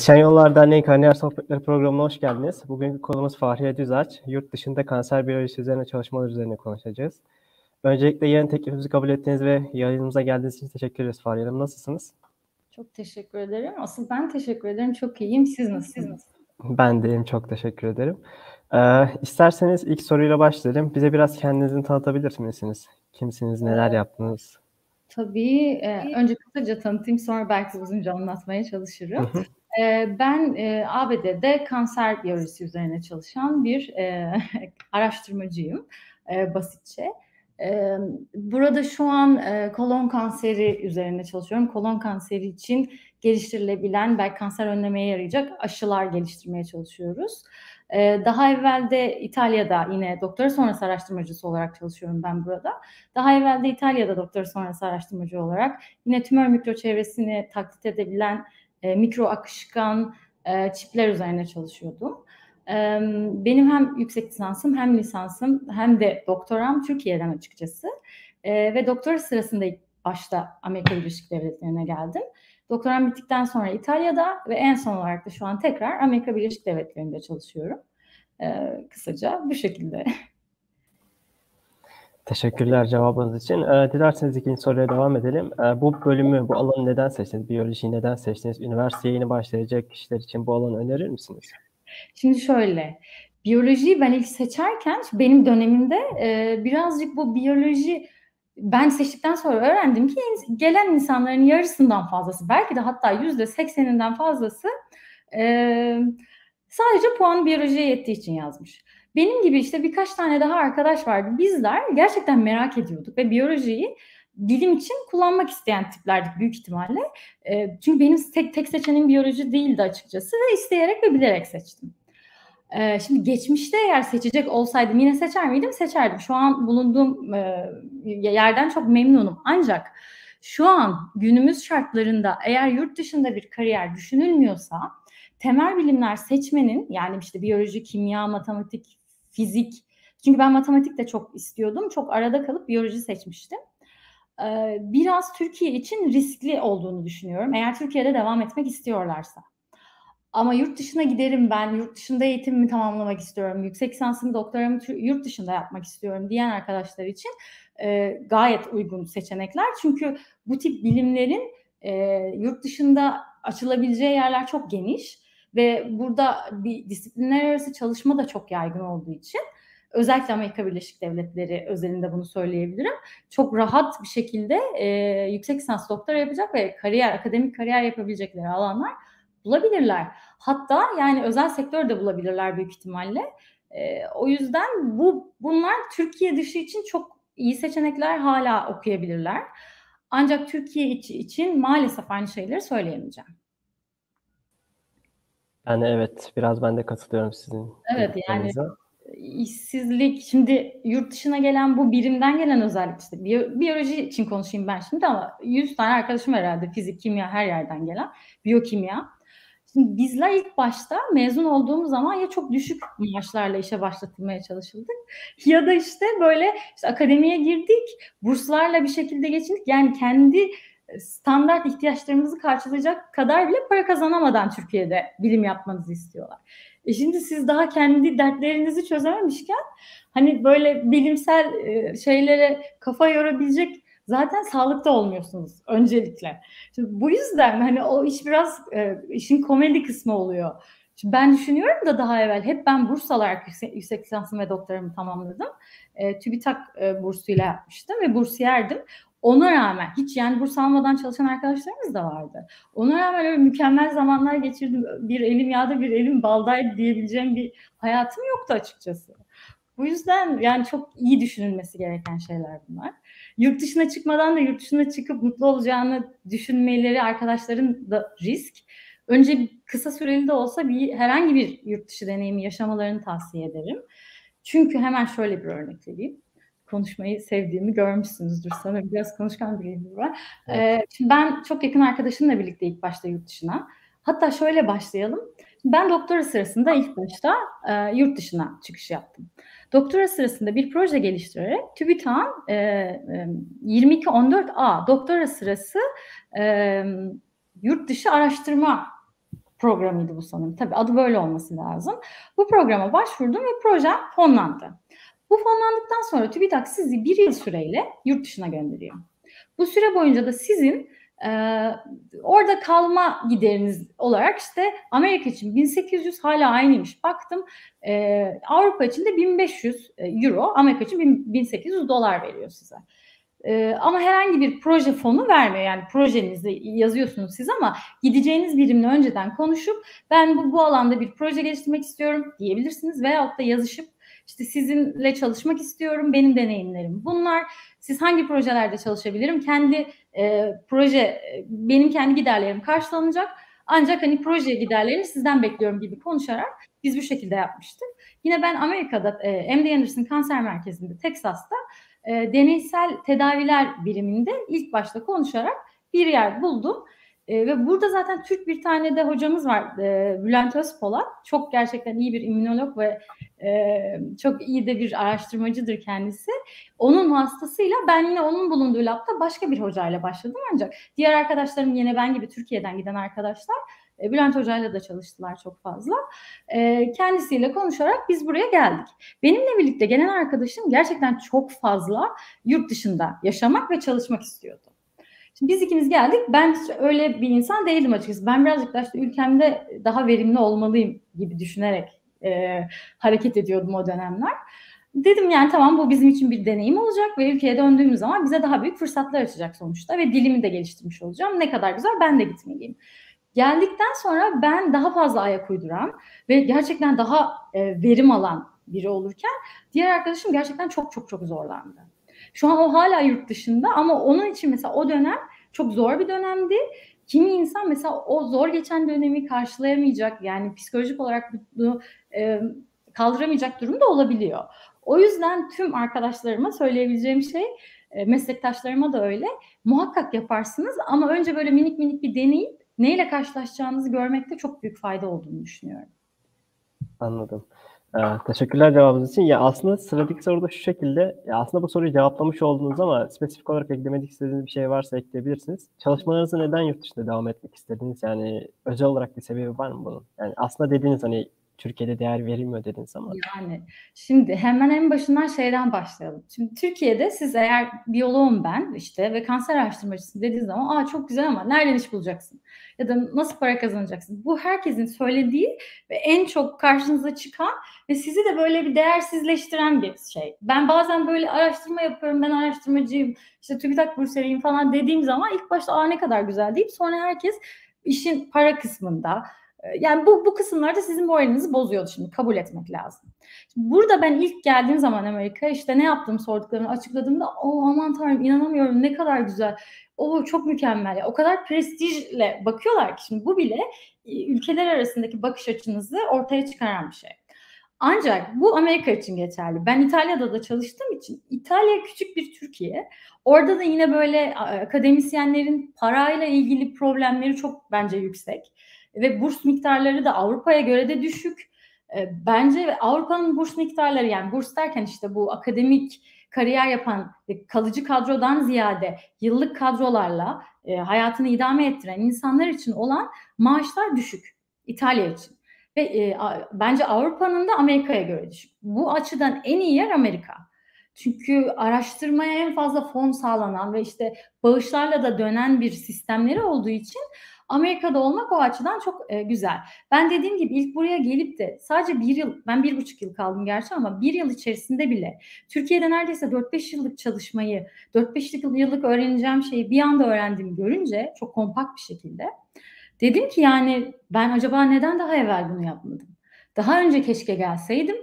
Kesişen Yollar Derneği Kariyer Sohbetleri programına hoş geldiniz. Bugünkü konumuz Fahriye Düzaç. Yurt dışında kanser biyolojisi üzerine çalışmalar üzerine konuşacağız. Öncelikle yeni teklifimizi kabul ettiğiniz ve yayınımıza geldiğiniz için teşekkür ederiz Fahriye Hanım. Nasılsınız? Çok teşekkür ederim. Asıl ben teşekkür ederim. Çok iyiyim. Siz nasılsınız? Ben de iyiyim. Çok teşekkür ederim. Ee, isterseniz ilk soruyla başlayalım. Bize biraz kendinizi tanıtabilir misiniz? Kimsiniz, neler yaptınız? Tabii. E, önce kısaca tanıtayım sonra belki uzunca anlatmaya çalışırım. E, ben e, ABD'de kanser biyolojisi üzerine çalışan bir e, araştırmacıyım e, basitçe. E, burada şu an kolon kanseri üzerine çalışıyorum. Kolon kanseri için geliştirilebilen belki kanser önlemeye yarayacak aşılar geliştirmeye çalışıyoruz. Ee, daha evvel de İtalya'da yine doktora sonrası araştırmacısı olarak çalışıyorum ben burada. Daha evvel de İtalya'da doktora sonrası araştırmacı olarak yine tümör mikro çevresini taklit edebilen e, mikro akışkan e, çipler üzerine çalışıyordum. E, benim hem yüksek lisansım hem lisansım hem de doktoram Türkiye'den açıkçası. E, ve doktora sırasında ilk başta Amerika Birleşik Devletleri'ne geldim. Doktoram bittikten sonra İtalya'da ve en son olarak da şu an tekrar Amerika Birleşik Devletleri'nde çalışıyorum. Ee, kısaca bu şekilde. Teşekkürler cevabınız için. Ee, dilerseniz ikinci soruya devam edelim. Ee, bu bölümü, bu alanı neden seçtiniz? Biyolojiyi neden seçtiniz? Üniversiteye yeni başlayacak kişiler için bu alanı önerir misiniz? Şimdi şöyle, biyolojiyi ben ilk seçerken benim dönemimde e, birazcık bu biyoloji ben seçtikten sonra öğrendim ki gelen insanların yarısından fazlası belki de hatta yüzde sekseninden fazlası e, sadece puan biyolojiye yettiği için yazmış. Benim gibi işte birkaç tane daha arkadaş vardı. Bizler gerçekten merak ediyorduk ve biyolojiyi bilim için kullanmak isteyen tiplerdik büyük ihtimalle. E, çünkü benim tek, tek seçeneğim biyoloji değildi açıkçası ve isteyerek ve bilerek seçtim. Ee, şimdi geçmişte eğer seçecek olsaydım yine seçer miydim? Seçerdim. Şu an bulunduğum e, yerden çok memnunum. Ancak şu an günümüz şartlarında eğer yurt dışında bir kariyer düşünülmüyorsa temel bilimler seçmenin yani işte biyoloji, kimya, matematik, fizik çünkü ben matematik de çok istiyordum. Çok arada kalıp biyoloji seçmiştim. Ee, biraz Türkiye için riskli olduğunu düşünüyorum. Eğer Türkiye'de devam etmek istiyorlarsa. Ama yurt dışına giderim ben, yurt dışında eğitimimi tamamlamak istiyorum, yüksek lisansımı, doktoramı yurt dışında yapmak istiyorum diyen arkadaşlar için e, gayet uygun seçenekler. Çünkü bu tip bilimlerin e, yurt dışında açılabileceği yerler çok geniş ve burada bir disiplinler arası çalışma da çok yaygın olduğu için özellikle Amerika Birleşik Devletleri özelinde bunu söyleyebilirim. Çok rahat bir şekilde e, yüksek lisans doktora yapacak ve kariyer, akademik kariyer yapabilecekleri alanlar bulabilirler. Hatta yani özel sektör de bulabilirler büyük ihtimalle. E, o yüzden bu bunlar Türkiye dışı için çok iyi seçenekler hala okuyabilirler. Ancak Türkiye içi için maalesef aynı şeyleri söyleyemeyeceğim. Yani evet biraz ben de katılıyorum sizin. Evet yani işsizlik şimdi yurt dışına gelen bu birimden gelen özellik işte biyoloji için konuşayım ben şimdi ama 100 tane arkadaşım herhalde fizik, kimya her yerden gelen biyokimya Şimdi bizler ilk başta mezun olduğumuz zaman ya çok düşük maaşlarla işe başlatılmaya çalışıldık ya da işte böyle işte akademiye girdik, burslarla bir şekilde geçindik. Yani kendi standart ihtiyaçlarımızı karşılayacak kadar bile para kazanamadan Türkiye'de bilim yapmanızı istiyorlar. E şimdi siz daha kendi dertlerinizi çözememişken hani böyle bilimsel şeylere kafa yorabilecek zaten sağlıkta olmuyorsunuz öncelikle. Şimdi bu yüzden hani o iş biraz e, işin komedi kısmı oluyor. Şimdi ben düşünüyorum da daha evvel hep ben burs alarak yüksek, yüksek lisansım ve doktoramı tamamladım. E, TÜBİTAK e, bursuyla yapmıştım ve bursiyerdim. Ona rağmen hiç yani burs almadan çalışan arkadaşlarımız da vardı. Ona rağmen öyle mükemmel zamanlar geçirdim. Bir elim yağda bir elim baldaydı diyebileceğim bir hayatım yoktu açıkçası. Bu yüzden yani çok iyi düşünülmesi gereken şeyler bunlar yurt dışına çıkmadan da yurt dışına çıkıp mutlu olacağını düşünmeleri arkadaşların da risk. Önce kısa süreli de olsa bir herhangi bir yurt dışı deneyimi yaşamalarını tavsiye ederim. Çünkü hemen şöyle bir örnek vereyim. Konuşmayı sevdiğimi görmüşsünüzdür sanırım. Biraz konuşkan biriyim var. Evet. Ee, şimdi ben çok yakın arkadaşımla birlikte ilk başta yurt dışına. Hatta şöyle başlayalım. Ben doktora sırasında ilk başta e, yurt dışına çıkış yaptım. Doktora sırasında bir proje geliştirerek TÜBİTAK'ın e, e, 2214A doktora sırası e, yurt dışı araştırma programıydı bu sanırım. Tabii adı böyle olması lazım. Bu programa başvurdum ve projem fonlandı. Bu fonlandıktan sonra TÜBİTAK sizi bir yıl süreyle yurt dışına gönderiyor. Bu süre boyunca da sizin e, orada kalma gideriniz olarak işte Amerika için 1800 hala aynıymış. Baktım e, Avrupa için de 1500 e, euro, Amerika için 1800 dolar veriyor size. Ee, ama herhangi bir proje fonu vermiyor. Yani projenizi yazıyorsunuz siz ama gideceğiniz birimle önceden konuşup ben bu, bu alanda bir proje geliştirmek istiyorum diyebilirsiniz. Veyahut da yazışıp işte sizinle çalışmak istiyorum, benim deneyimlerim bunlar. Siz hangi projelerde çalışabilirim? Kendi e, proje, benim kendi giderlerim karşılanacak. Ancak hani proje giderlerini sizden bekliyorum gibi konuşarak biz bu şekilde yapmıştık. Yine ben Amerika'da e, MD Anderson Kanser Merkezi'nde, Texas'ta e, deneysel tedaviler biriminde ilk başta konuşarak bir yer buldum. E, ve burada zaten Türk bir tane de hocamız var e, Bülent Özpolat. Çok gerçekten iyi bir immünolog ve e, çok iyi de bir araştırmacıdır kendisi. Onun hastasıyla ben yine onun bulunduğu labda başka bir hocayla başladım ancak diğer arkadaşlarım yine ben gibi Türkiye'den giden arkadaşlar e, Bülent Hoca'yla da çalıştılar çok fazla. E, kendisiyle konuşarak biz buraya geldik. Benimle birlikte gelen arkadaşım gerçekten çok fazla yurt dışında yaşamak ve çalışmak istiyordu. Şimdi biz ikimiz geldik. Ben öyle bir insan değildim açıkçası. Ben birazcık da işte ülkemde daha verimli olmalıyım gibi düşünerek e, hareket ediyordum o dönemler. Dedim yani tamam bu bizim için bir deneyim olacak ve ülkeye döndüğümüz zaman bize daha büyük fırsatlar açacak sonuçta ve dilimi de geliştirmiş olacağım. Ne kadar güzel ben de gitmeliyim. Geldikten sonra ben daha fazla ayak uyduran ve gerçekten daha e, verim alan biri olurken diğer arkadaşım gerçekten çok çok çok zorlandı. Şu an o hala yurt dışında ama onun için mesela o dönem çok zor bir dönemdi. Kimi insan mesela o zor geçen dönemi karşılayamayacak yani psikolojik olarak bunu e, kaldıramayacak durumda olabiliyor. O yüzden tüm arkadaşlarıma söyleyebileceğim şey e, meslektaşlarıma da öyle. Muhakkak yaparsınız ama önce böyle minik minik bir deneyin neyle karşılaşacağınızı görmekte çok büyük fayda olduğunu düşünüyorum. Anladım. Ee, teşekkürler cevabınız için. Ya aslında sıradaki soru da şu şekilde. Ya aslında bu soruyu cevaplamış oldunuz ama spesifik olarak eklemek istediğiniz bir şey varsa ekleyebilirsiniz. Çalışmalarınızı neden yurt dışında devam etmek istediniz? Yani özel olarak bir sebebi var mı bunun? Yani aslında dediğiniz hani Türkiye'de değer verilmiyor dediniz ama. Yani şimdi hemen en başından şeyden başlayalım. Şimdi Türkiye'de siz eğer biyoloğum ben işte ve kanser araştırmacısı dediğiniz zaman aa çok güzel ama nereden iş bulacaksın? Ya da nasıl para kazanacaksın? Bu herkesin söylediği ve en çok karşınıza çıkan ve sizi de böyle bir değersizleştiren bir şey. Ben bazen böyle araştırma yapıyorum, ben araştırmacıyım, işte TÜBİTAK burseriyim falan dediğim zaman ilk başta aa ne kadar güzel deyip sonra herkes işin para kısmında yani bu, bu kısımlarda sizin moralinizi bozuyordu şimdi kabul etmek lazım. Burada ben ilk geldiğim zaman Amerika işte ne yaptım sorduklarını açıkladığımda o aman tanrım inanamıyorum ne kadar güzel. O çok mükemmel. Ya. O kadar prestijle bakıyorlar ki şimdi bu bile e, ülkeler arasındaki bakış açınızı ortaya çıkaran bir şey. Ancak bu Amerika için geçerli. Ben İtalya'da da çalıştığım için İtalya küçük bir Türkiye. Orada da yine böyle akademisyenlerin parayla ilgili problemleri çok bence yüksek ve burs miktarları da Avrupa'ya göre de düşük. E, bence Avrupa'nın burs miktarları yani burs derken işte bu akademik kariyer yapan kalıcı kadrodan ziyade yıllık kadrolarla e, hayatını idame ettiren insanlar için olan maaşlar düşük İtalya için. Ve e, bence Avrupa'nın da Amerika'ya göre düşük. Bu açıdan en iyi yer Amerika. Çünkü araştırmaya en fazla fon sağlanan ve işte bağışlarla da dönen bir sistemleri olduğu için Amerika'da olmak o açıdan çok e, güzel. Ben dediğim gibi ilk buraya gelip de sadece bir yıl, ben bir buçuk yıl kaldım gerçi ama bir yıl içerisinde bile Türkiye'de neredeyse 4-5 yıllık çalışmayı, 4-5 yıllık öğreneceğim şeyi bir anda öğrendiğimi görünce çok kompakt bir şekilde dedim ki yani ben acaba neden daha evvel bunu yapmadım? Daha önce keşke gelseydim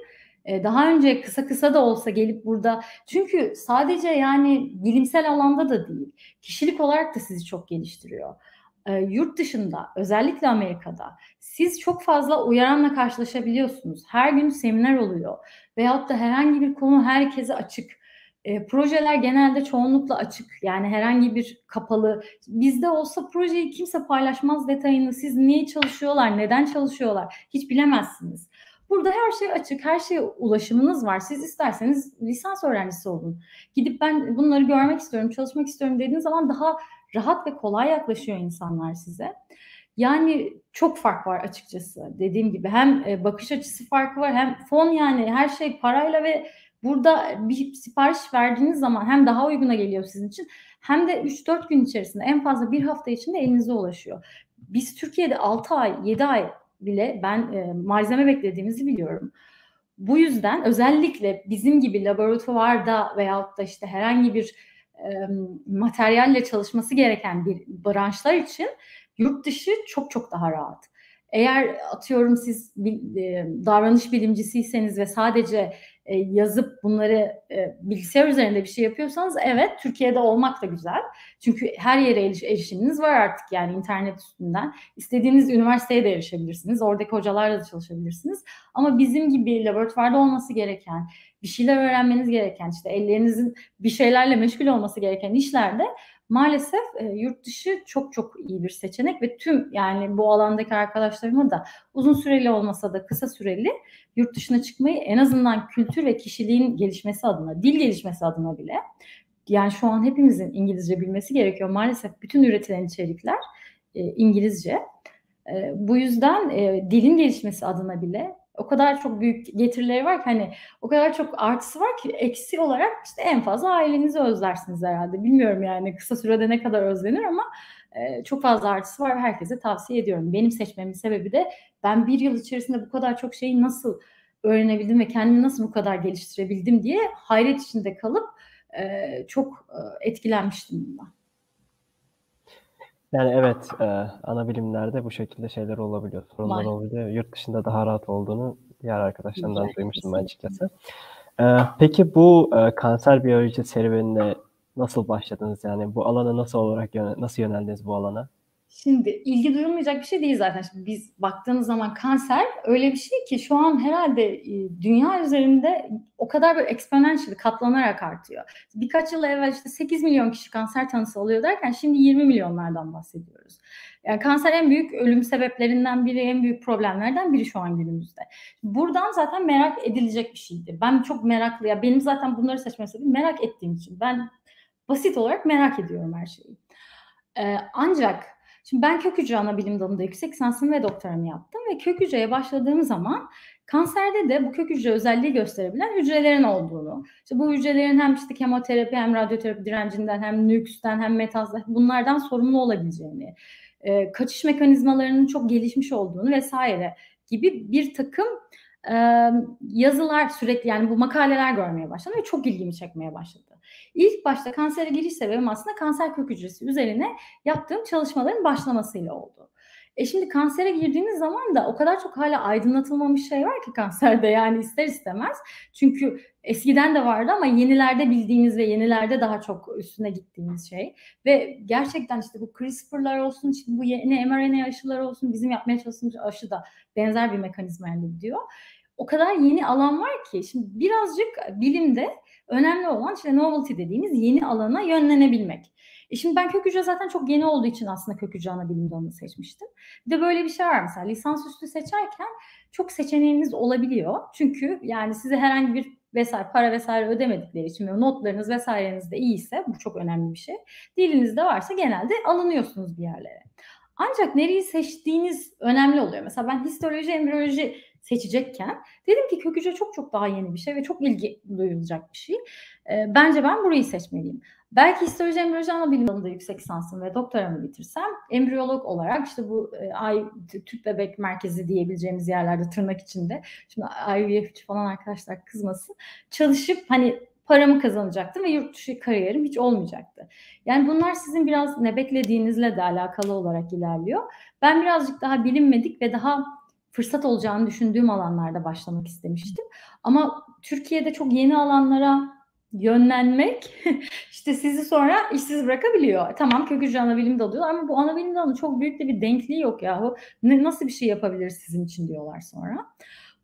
e, daha önce kısa kısa da olsa gelip burada çünkü sadece yani bilimsel alanda da değil kişilik olarak da sizi çok geliştiriyor e, yurt dışında özellikle Amerika'da siz çok fazla uyaranla karşılaşabiliyorsunuz. Her gün seminer oluyor veyahut da herhangi bir konu herkese açık. E, projeler genelde çoğunlukla açık. Yani herhangi bir kapalı. Bizde olsa projeyi kimse paylaşmaz detayını. Siz niye çalışıyorlar, neden çalışıyorlar hiç bilemezsiniz. Burada her şey açık, her şeye ulaşımınız var. Siz isterseniz lisans öğrencisi olun. Gidip ben bunları görmek istiyorum, çalışmak istiyorum dediğiniz zaman daha rahat ve kolay yaklaşıyor insanlar size. Yani çok fark var açıkçası dediğim gibi. Hem e, bakış açısı farkı var hem fon yani her şey parayla ve burada bir sipariş verdiğiniz zaman hem daha uyguna geliyor sizin için hem de 3-4 gün içerisinde en fazla bir hafta içinde elinize ulaşıyor. Biz Türkiye'de 6 ay, 7 ay bile ben e, malzeme beklediğimizi biliyorum. Bu yüzden özellikle bizim gibi laboratuvarda veyahut da işte herhangi bir e, materyalle çalışması gereken bir branşlar için yurt dışı çok çok daha rahat. Eğer atıyorum siz e, davranış bilimcisiyseniz ve sadece e, yazıp bunları e, bilgisayar üzerinde bir şey yapıyorsanız evet Türkiye'de olmak da güzel. Çünkü her yere erişiminiz var artık yani internet üstünden. İstediğiniz üniversiteye de erişebilirsiniz. Oradaki hocalarla da çalışabilirsiniz. Ama bizim gibi laboratuvarda olması gereken, bir şeyler öğrenmeniz gereken, işte ellerinizin bir şeylerle meşgul olması gereken işlerde maalesef e, yurt dışı çok çok iyi bir seçenek ve tüm yani bu alandaki arkadaşlarıma da uzun süreli olmasa da kısa süreli yurt dışına çıkmayı en azından kültür ve kişiliğin gelişmesi adına, dil gelişmesi adına bile yani şu an hepimizin İngilizce bilmesi gerekiyor. Maalesef bütün üretilen içerikler e, İngilizce. E, bu yüzden e, dilin gelişmesi adına bile o kadar çok büyük getirileri var ki hani o kadar çok artısı var ki eksi olarak işte en fazla ailenizi özlersiniz herhalde. Bilmiyorum yani kısa sürede ne kadar özlenir ama e, çok fazla artısı var. Herkese tavsiye ediyorum. Benim seçmemin sebebi de ben bir yıl içerisinde bu kadar çok şeyi nasıl öğrenebildim ve kendimi nasıl bu kadar geliştirebildim diye hayret içinde kalıp e, çok e, etkilenmiştim bundan. Yani evet, e, ana bilimlerde bu şekilde şeyler olabiliyor, sorunlar Var. olabiliyor. Yurt dışında daha rahat olduğunu diğer arkadaşlarımdan Güzel, duymuştum ben açıkçası. E, peki bu e, kanser biyoloji serüvenine nasıl başladınız? Yani bu alana nasıl olarak nasıl yöneldiniz bu alana? Şimdi ilgi duyulmayacak bir şey değil zaten. Şimdi biz baktığımız zaman kanser öyle bir şey ki şu an herhalde e, dünya üzerinde o kadar böyle exponential katlanarak artıyor. Birkaç yıl evvel işte 8 milyon kişi kanser tanısı alıyor derken şimdi 20 milyonlardan bahsediyoruz. Yani kanser en büyük ölüm sebeplerinden biri, en büyük problemlerden biri şu an günümüzde. Buradan zaten merak edilecek bir şeydi. Ben çok meraklı ya benim zaten bunları seçme merak ettiğim için. Ben basit olarak merak ediyorum her şeyi. Ee, ancak Şimdi ben kök hücre ana bilim dalında yüksek lisansımı ve doktoramı yaptım ve kök hücreye başladığım zaman kanserde de bu kök hücre özelliği gösterebilen hücrelerin olduğunu, işte bu hücrelerin hem işte kemoterapi hem radyoterapi direncinden hem nüksten hem metazdan bunlardan sorumlu olabileceğini, kaçış mekanizmalarının çok gelişmiş olduğunu vesaire gibi bir takım e, yazılar sürekli yani bu makaleler görmeye başladım ve çok ilgimi çekmeye başladı. İlk başta kansere giriş sebebim aslında kanser kök hücresi üzerine yaptığım çalışmaların başlamasıyla oldu. E şimdi kansere girdiğiniz zaman da o kadar çok hala aydınlatılmamış şey var ki kanserde yani ister istemez. Çünkü eskiden de vardı ama yenilerde bildiğiniz ve yenilerde daha çok üstüne gittiğimiz şey. Ve gerçekten işte bu CRISPR'lar olsun, işte bu yeni mRNA aşıları olsun, bizim yapmaya çalıştığımız aşı da benzer bir mekanizmayla gidiyor. O kadar yeni alan var ki şimdi birazcık bilimde Önemli olan işte novelty dediğimiz yeni alana yönlenebilmek. E şimdi ben kök hücre zaten çok yeni olduğu için aslında kök hücre ana bilim dalını seçmiştim. Bir de böyle bir şey var mesela lisansüstü seçerken çok seçeneğiniz olabiliyor. Çünkü yani size herhangi bir vesaire para vesaire ödemedikleri için notlarınız vesaireniz de iyiyse bu çok önemli bir şey. Dilinizde varsa genelde alınıyorsunuz bir yerlere. Ancak nereyi seçtiğiniz önemli oluyor. Mesela ben histoloji, embriyoloji seçecekken dedim ki kök hücre çok çok daha yeni bir şey ve çok ilgi duyulacak bir şey. E, bence ben burayı seçmeliyim. Belki histoloji embriyoloji ana bilim alanında yüksek lisansım ve doktoramı bitirsem embriyolog olarak işte bu e, ay tüp bebek merkezi diyebileceğimiz yerlerde tırnak içinde şimdi IVF falan arkadaşlar kızmasın çalışıp hani paramı kazanacaktım ve yurt dışı kariyerim hiç olmayacaktı. Yani bunlar sizin biraz ne beklediğinizle de alakalı olarak ilerliyor. Ben birazcık daha bilinmedik ve daha fırsat olacağını düşündüğüm alanlarda başlamak istemiştim. Ama Türkiye'de çok yeni alanlara yönlenmek işte sizi sonra işsiz bırakabiliyor. Tamam kök hücre anabilim dalıyorlar ama bu anabilim dalı çok büyük de bir denkliği yok yahu. Ne, nasıl bir şey yapabilir sizin için diyorlar sonra.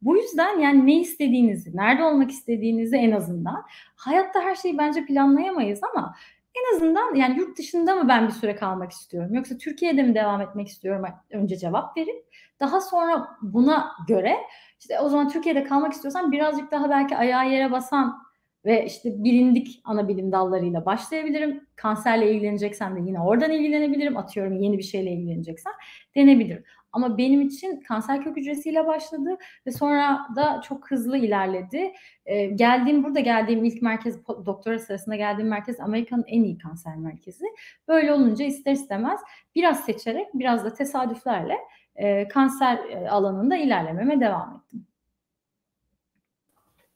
Bu yüzden yani ne istediğinizi, nerede olmak istediğinizi en azından hayatta her şeyi bence planlayamayız ama en azından yani yurt dışında mı ben bir süre kalmak istiyorum? Yoksa Türkiye'de mi devam etmek istiyorum? Önce cevap verip daha sonra buna göre işte o zaman Türkiye'de kalmak istiyorsan birazcık daha belki ayağı yere basan ve işte bilindik ana bilim dallarıyla başlayabilirim. Kanserle ilgileneceksem de yine oradan ilgilenebilirim. Atıyorum yeni bir şeyle ilgileneceksem denebilirim. Ama benim için kanser kök hücresiyle başladı ve sonra da çok hızlı ilerledi. Ee, geldiğim burada geldiğim ilk merkez doktora sırasında geldiğim merkez Amerika'nın en iyi kanser merkezi. Böyle olunca ister istemez biraz seçerek biraz da tesadüflerle e, kanser e, alanında ilerlememe devam ettim.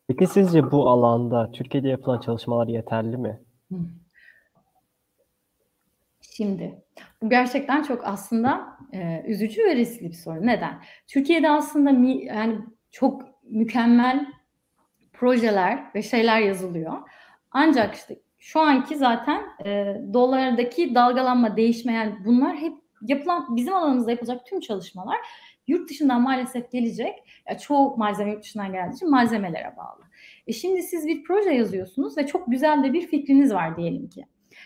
Peki sizce bu alanda Türkiye'de yapılan çalışmalar yeterli mi? Şimdi bu gerçekten çok aslında e, üzücü ve riskli bir soru. Neden? Türkiye'de aslında mi, yani çok mükemmel projeler ve şeyler yazılıyor. Ancak işte şu anki zaten e, dolardaki dalgalanma, değişme yani bunlar hep yapılan bizim alanımızda yapılacak tüm çalışmalar yurt dışından maalesef gelecek. Ya çoğu malzeme yurt dışından geldiği için malzemelere bağlı. E şimdi siz bir proje yazıyorsunuz ve çok güzel de bir fikriniz var diyelim ki.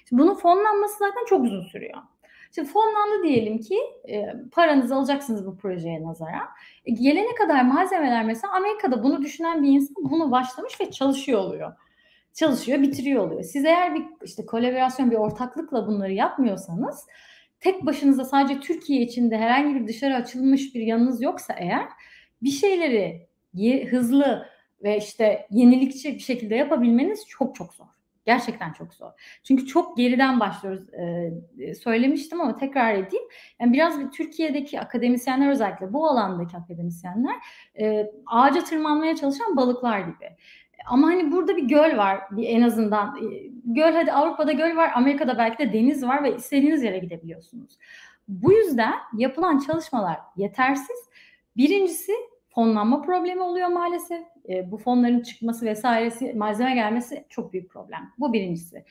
Şimdi bunun fonlanması zaten çok uzun sürüyor. Şimdi fonlandı diyelim ki e, paranızı alacaksınız bu projeye nazara. E, gelene kadar malzemeler mesela Amerika'da bunu düşünen bir insan bunu başlamış ve çalışıyor oluyor. Çalışıyor, bitiriyor oluyor. Siz eğer bir işte kolaborasyon, bir ortaklıkla bunları yapmıyorsanız tek başınıza sadece Türkiye içinde herhangi bir dışarı açılmış bir yanınız yoksa eğer bir şeyleri hızlı ve işte yenilikçi bir şekilde yapabilmeniz çok çok zor. Gerçekten çok zor. Çünkü çok geriden başlıyoruz. Ee, söylemiştim ama tekrar edeyim. Yani biraz bir Türkiye'deki akademisyenler özellikle bu alandaki akademisyenler e, ağaca tırmanmaya çalışan balıklar gibi. Ama hani burada bir göl var bir en azından. Göl hadi Avrupa'da göl var, Amerika'da belki de deniz var ve istediğiniz yere gidebiliyorsunuz. Bu yüzden yapılan çalışmalar yetersiz. Birincisi fonlanma problemi oluyor maalesef. E, bu fonların çıkması vesairesi, malzeme gelmesi çok büyük problem. Bu birincisi.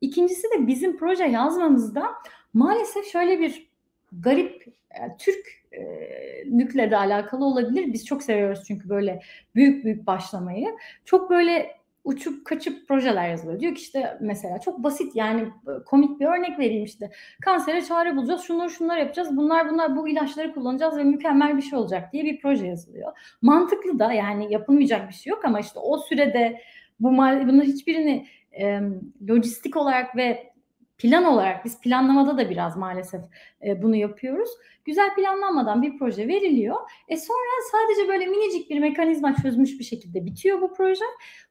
İkincisi de bizim proje yazmamızda maalesef şöyle bir garip yani Türk e, de alakalı olabilir. Biz çok seviyoruz çünkü böyle büyük büyük başlamayı. Çok böyle uçup kaçıp projeler yazılıyor. Diyor ki işte mesela çok basit yani e, komik bir örnek vereyim işte. Kansere çare bulacağız, şunları şunları yapacağız, bunlar bunlar bu ilaçları kullanacağız ve mükemmel bir şey olacak diye bir proje yazılıyor. Mantıklı da yani yapılmayacak bir şey yok ama işte o sürede bu bunların hiçbirini e, lojistik olarak ve plan olarak biz planlamada da biraz maalesef e, bunu yapıyoruz. Güzel planlanmadan bir proje veriliyor. E sonra sadece böyle minicik bir mekanizma çözmüş bir şekilde bitiyor bu proje.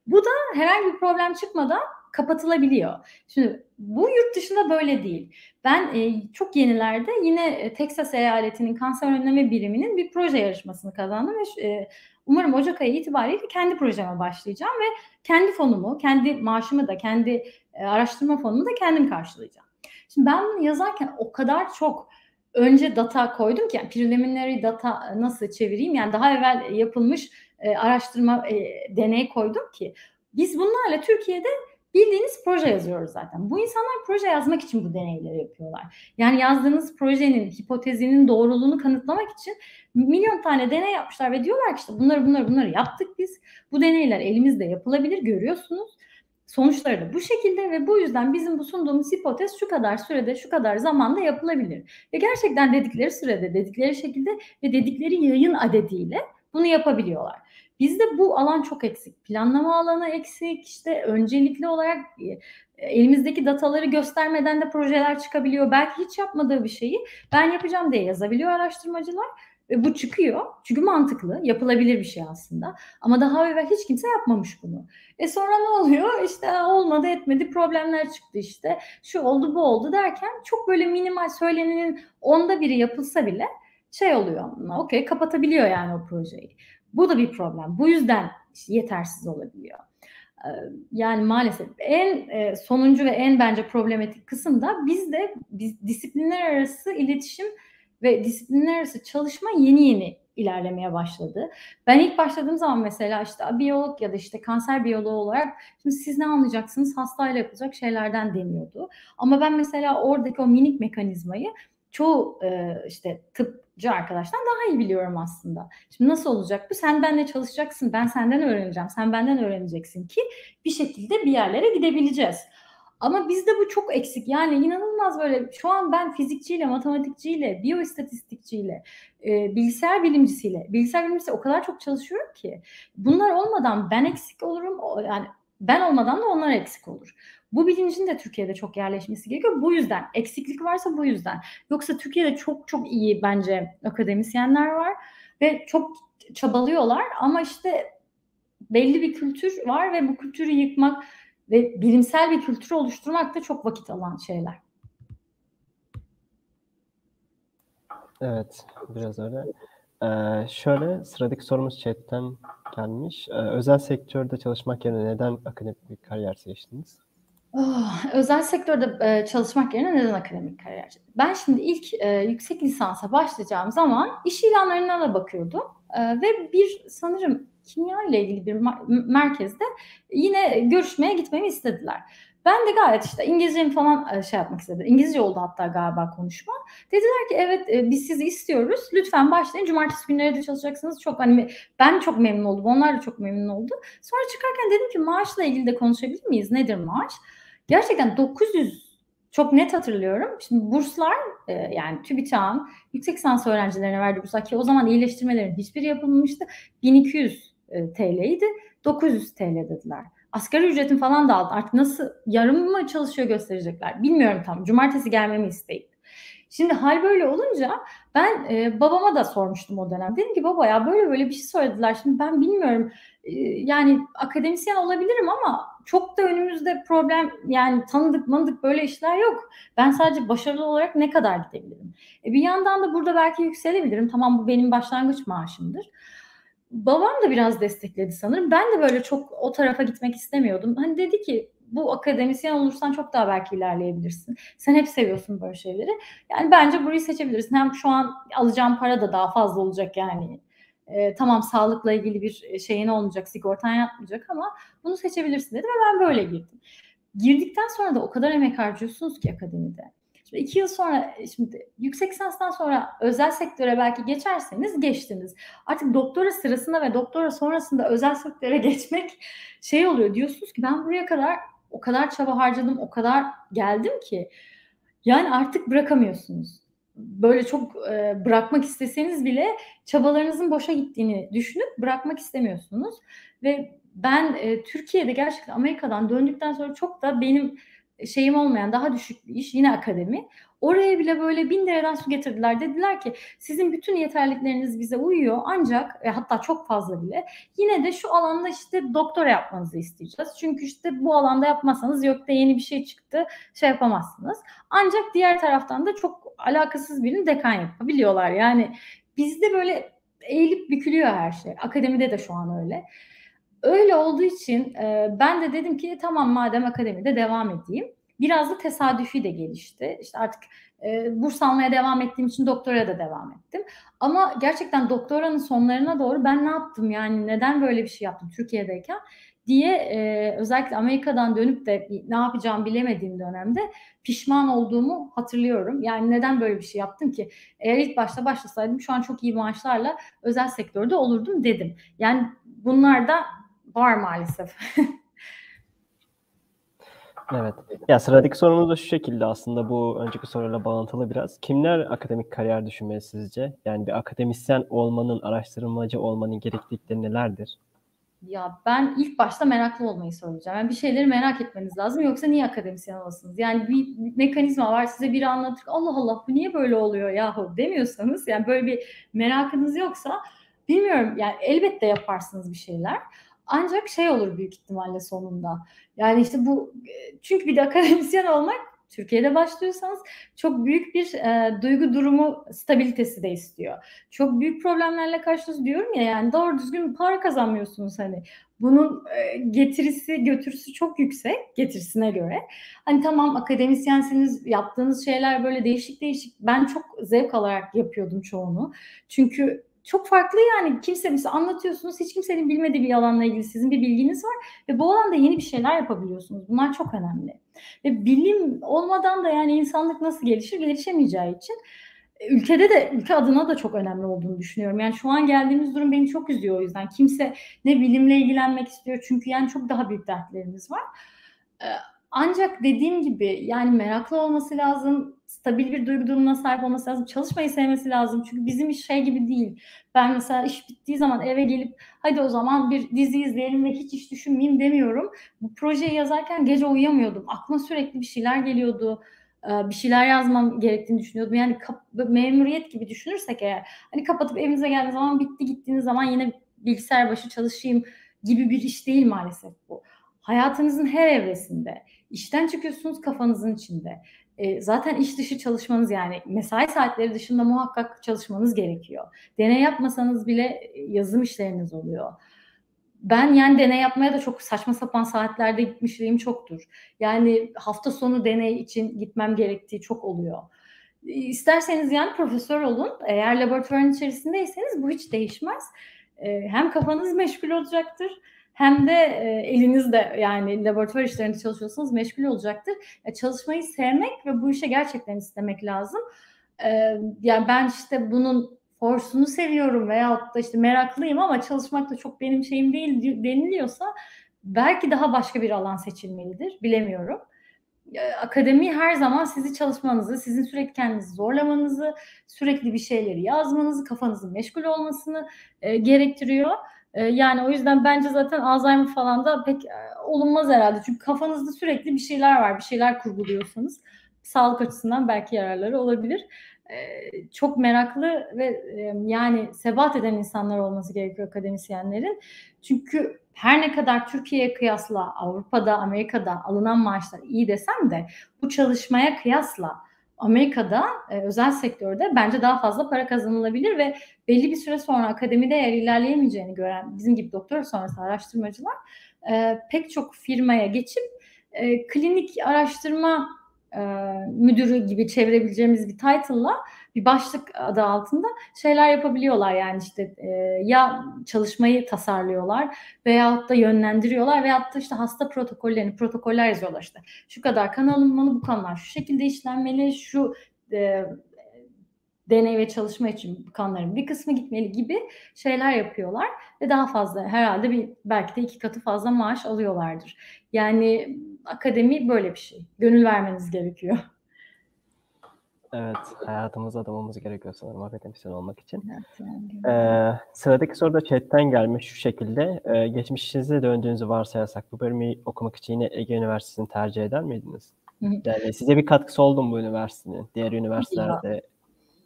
Bu da herhangi bir problem çıkmadan kapatılabiliyor. Şimdi bu yurt dışında böyle değil. Ben e, çok yenilerde yine e, Texas eyaletinin kanser önleme biriminin bir proje yarışmasını kazandım ve e, umarım Ocak ayı itibariyle kendi projeme başlayacağım ve kendi fonumu, kendi maaşımı da, kendi e, araştırma fonumu da kendim karşılayacağım. Şimdi ben bunu yazarken o kadar çok önce data koydum ki yani preliminary data nasıl çevireyim yani daha evvel yapılmış e, araştırma e, deney koydum ki biz bunlarla Türkiye'de bildiğiniz proje yazıyoruz zaten. Bu insanlar proje yazmak için bu deneyleri yapıyorlar. Yani yazdığınız projenin, hipotezinin doğruluğunu kanıtlamak için milyon tane deney yapmışlar ve diyorlar ki işte bunları bunları bunları yaptık biz. Bu deneyler elimizde yapılabilir görüyorsunuz. Sonuçları da bu şekilde ve bu yüzden bizim bu sunduğumuz hipotez şu kadar sürede, şu kadar zamanda yapılabilir. Ve gerçekten dedikleri sürede, dedikleri şekilde ve dedikleri yayın adediyle bunu yapabiliyorlar. Bizde bu alan çok eksik. Planlama alanı eksik. İşte öncelikli olarak e, elimizdeki dataları göstermeden de projeler çıkabiliyor. Belki hiç yapmadığı bir şeyi ben yapacağım diye yazabiliyor araştırmacılar ve bu çıkıyor. Çünkü mantıklı, yapılabilir bir şey aslında. Ama daha evvel hiç kimse yapmamış bunu. E sonra ne oluyor? İşte olmadı etmedi problemler çıktı işte. Şu oldu bu oldu derken çok böyle minimal söylenenin onda biri yapılsa bile şey oluyor. Okey kapatabiliyor yani o projeyi. Bu da bir problem. Bu yüzden yetersiz olabiliyor. Yani maalesef en e, sonuncu ve en bence problematik kısım da bizde biz disiplinler arası iletişim ve disiplinler arası çalışma yeni yeni ilerlemeye başladı. Ben ilk başladığım zaman mesela işte biyolog ya da işte kanser biyoloğu olarak şimdi siz ne anlayacaksınız hastayla yapılacak şeylerden deniyordu. Ama ben mesela oradaki o minik mekanizmayı çoğu e, işte tıpçı arkadaştan daha iyi biliyorum aslında. Şimdi nasıl olacak bu? Sen benimle çalışacaksın, ben senden öğreneceğim, sen benden öğreneceksin ki bir şekilde bir yerlere gidebileceğiz. Ama bizde bu çok eksik. Yani inanılmaz böyle şu an ben fizikçiyle, matematikçiyle, biyoistatistikçiyle, e, bilgisayar bilimcisiyle, bilgisayar bilimcisiyle o kadar çok çalışıyorum ki bunlar olmadan ben eksik olurum. Yani Ben olmadan da onlar eksik olur. Bu bilincin de Türkiye'de çok yerleşmesi gerekiyor. Bu yüzden eksiklik varsa bu yüzden. Yoksa Türkiye'de çok çok iyi bence akademisyenler var ve çok çabalıyorlar ama işte belli bir kültür var ve bu kültürü yıkmak ve bilimsel bir kültür oluşturmak da çok vakit alan şeyler. Evet, biraz öyle. Ee, şöyle sıradaki sorumuz chatten gelmiş. Ee, özel sektörde çalışmak yerine neden akademik bir kariyer seçtiniz? Oh, özel sektörde e, çalışmak yerine neden akademik kariyer? Ben şimdi ilk e, yüksek lisansa başlayacağım zaman iş ilanlarına da bakıyordum e, ve bir sanırım kimya ile ilgili bir merkezde yine görüşmeye gitmemi istediler. Ben de gayet işte İngilizcemi falan e, şey yapmak istedim. İngilizce oldu hatta galiba konuşma. Dediler ki evet e, biz sizi istiyoruz. Lütfen başlayın. Cumartesi günleri de çalışacaksınız. Çok hani ben çok memnun oldum. Onlar da çok memnun oldu. Sonra çıkarken dedim ki maaşla ilgili de konuşabilir miyiz? Nedir maaş? Gerçekten 900 çok net hatırlıyorum. Şimdi burslar e, yani TÜBİTAK'ın yüksek lisans öğrencilerine verdiği burslar ki o zaman iyileştirmelerin hiçbiri yapılmamıştı. 1200 TL'ydi. 900 TL dediler. Asgari ücretin falan da. Artık nasıl yarım mı çalışıyor gösterecekler. Bilmiyorum tam. Cumartesi gelmemi isteyip. Şimdi hal böyle olunca ben e, babama da sormuştum o dönem. Dedim ki baba ya böyle böyle bir şey söylediler. Şimdi ben bilmiyorum e, yani akademisyen olabilirim ama çok da önümüzde problem yani tanıdık manıdık böyle işler yok. Ben sadece başarılı olarak ne kadar gidebilirim? E, bir yandan da burada belki yükselebilirim. Tamam bu benim başlangıç maaşımdır babam da biraz destekledi sanırım. Ben de böyle çok o tarafa gitmek istemiyordum. Hani dedi ki bu akademisyen olursan çok daha belki ilerleyebilirsin. Sen hep seviyorsun böyle şeyleri. Yani bence burayı seçebilirsin. Hem şu an alacağım para da daha fazla olacak yani. Ee, tamam sağlıkla ilgili bir şeyin olmayacak, sigortan yapmayacak ama bunu seçebilirsin dedi ve ben böyle girdim. Girdikten sonra da o kadar emek harcıyorsunuz ki akademide. Şimdi iki yıl sonra şimdi yüksek lisanstan sonra özel sektöre belki geçerseniz geçtiniz. Artık doktora sırasında ve doktora sonrasında özel sektöre geçmek şey oluyor. Diyorsunuz ki ben buraya kadar o kadar çaba harcadım, o kadar geldim ki yani artık bırakamıyorsunuz. Böyle çok e, bırakmak isteseniz bile çabalarınızın boşa gittiğini düşünüp bırakmak istemiyorsunuz. Ve ben e, Türkiye'de gerçekten Amerika'dan döndükten sonra çok da benim şeyim olmayan daha düşük bir iş yine akademi. Oraya bile böyle bin dereden su getirdiler. Dediler ki sizin bütün yeterlikleriniz bize uyuyor ancak e, hatta çok fazla bile yine de şu alanda işte doktora yapmanızı isteyeceğiz. Çünkü işte bu alanda yapmazsanız yok da yeni bir şey çıktı şey yapamazsınız. Ancak diğer taraftan da çok alakasız birini dekan yapabiliyorlar. Yani bizde böyle eğilip bükülüyor her şey. Akademide de şu an öyle. Öyle olduğu için e, ben de dedim ki tamam madem akademide devam edeyim. Biraz da tesadüfi de gelişti. İşte artık e, burs almaya devam ettiğim için doktora da devam ettim. Ama gerçekten doktoranın sonlarına doğru ben ne yaptım yani neden böyle bir şey yaptım Türkiye'deyken diye e, özellikle Amerika'dan dönüp de ne yapacağım bilemediğim dönemde pişman olduğumu hatırlıyorum. Yani neden böyle bir şey yaptım ki? Eğer ilk başta başlasaydım şu an çok iyi maaşlarla özel sektörde olurdum dedim. Yani bunlar da var maalesef. evet. Ya sıradaki sorumuz da şu şekilde aslında bu önceki soruyla bağlantılı biraz. Kimler akademik kariyer düşünmeli sizce? Yani bir akademisyen olmanın, araştırmacı olmanın gereklilikleri nelerdir? Ya ben ilk başta meraklı olmayı söyleyeceğim. Yani bir şeyleri merak etmeniz lazım. Yoksa niye akademisyen olasınız? Yani bir, mekanizma var size biri anlatır. Allah Allah bu niye böyle oluyor yahu demiyorsanız yani böyle bir merakınız yoksa bilmiyorum yani elbette yaparsınız bir şeyler. Ancak şey olur büyük ihtimalle sonunda. Yani işte bu çünkü bir de akademisyen olmak Türkiye'de başlıyorsanız çok büyük bir e, duygu durumu stabilitesi de istiyor. Çok büyük problemlerle karşınız diyorum ya yani doğru düzgün para kazanmıyorsunuz hani. Bunun e, getirisi götürüsü çok yüksek getirisine göre. Hani tamam akademisyensiniz yaptığınız şeyler böyle değişik değişik. Ben çok zevk alarak yapıyordum çoğunu. Çünkü çok farklı yani kimse mesela anlatıyorsunuz hiç kimsenin bilmediği bir alanla ilgili sizin bir bilginiz var ve bu alanda yeni bir şeyler yapabiliyorsunuz. Bunlar çok önemli. Ve bilim olmadan da yani insanlık nasıl gelişir gelişemeyeceği için e, ülkede de ülke adına da çok önemli olduğunu düşünüyorum. Yani şu an geldiğimiz durum beni çok üzüyor o yüzden. Kimse ne bilimle ilgilenmek istiyor çünkü yani çok daha büyük dertlerimiz var. Ancak dediğim gibi yani meraklı olması lazım, stabil bir duygu durumuna sahip olması lazım, çalışmayı sevmesi lazım. Çünkü bizim iş şey gibi değil. Ben mesela iş bittiği zaman eve gelip hadi o zaman bir dizi izleyelim ve hiç iş düşünmeyeyim demiyorum. Bu projeyi yazarken gece uyuyamıyordum. Aklıma sürekli bir şeyler geliyordu bir şeyler yazmam gerektiğini düşünüyordum. Yani memuriyet gibi düşünürsek eğer hani kapatıp evinize geldiğiniz zaman bitti gittiğiniz zaman yine bilgisayar başı çalışayım gibi bir iş değil maalesef bu. Hayatınızın her evresinde işten çıkıyorsunuz kafanızın içinde. E, zaten iş dışı çalışmanız yani mesai saatleri dışında muhakkak çalışmanız gerekiyor. Deney yapmasanız bile yazım işleriniz oluyor ben yani deney yapmaya da çok saçma sapan saatlerde gitmişliğim çoktur. Yani hafta sonu deney için gitmem gerektiği çok oluyor. İsterseniz yani profesör olun. Eğer laboratuvarın içerisindeyseniz bu hiç değişmez. Ee, hem kafanız meşgul olacaktır hem de e, elinizde yani laboratuvar işlerinde çalışıyorsanız meşgul olacaktır. çalışmayı sevmek ve bu işe gerçekten istemek lazım. Ee, yani ben işte bunun forsunu seviyorum veyahut da işte meraklıyım ama çalışmak da çok benim şeyim değil deniliyorsa belki daha başka bir alan seçilmelidir. Bilemiyorum. Akademi her zaman sizi çalışmanızı, sizin sürekli kendinizi zorlamanızı, sürekli bir şeyleri yazmanızı, kafanızın meşgul olmasını e, gerektiriyor. E, yani o yüzden bence zaten Alzheimer falan da pek e, olunmaz herhalde. Çünkü kafanızda sürekli bir şeyler var, bir şeyler kurguluyorsanız sağlık açısından belki yararları olabilir çok meraklı ve yani sebat eden insanlar olması gerekiyor akademisyenlerin. Çünkü her ne kadar Türkiye'ye kıyasla Avrupa'da, Amerika'da alınan maaşlar iyi desem de bu çalışmaya kıyasla Amerika'da özel sektörde bence daha fazla para kazanılabilir ve belli bir süre sonra akademide eğer ilerleyemeyeceğini gören bizim gibi doktor sonrası araştırmacılar pek çok firmaya geçip klinik araştırma e, müdürü gibi çevirebileceğimiz bir title'la bir başlık adı altında şeyler yapabiliyorlar yani işte e, ya çalışmayı tasarlıyorlar veyahut da yönlendiriyorlar veyahut da işte hasta protokollerini protokoller yazıyorlar işte şu kadar kan alınmalı bu kanlar şu şekilde işlenmeli şu e, deney ve çalışma için kanların bir kısmı gitmeli gibi şeyler yapıyorlar ve daha fazla herhalde bir belki de iki katı fazla maaş alıyorlardır. Yani akademi böyle bir şey. Gönül vermeniz gerekiyor. Evet, hayatımıza adamamız gerekiyor sanırım akademisyen olmak için. Evet, ee, sıradaki soru da chatten gelmiş şu şekilde. Ee, geçmişinize döndüğünüzü varsayarsak bu bölümü okumak için yine Ege Üniversitesi'ni tercih eder miydiniz? Yani size bir katkısı oldu mu bu üniversitenin? Diğer üniversitelerde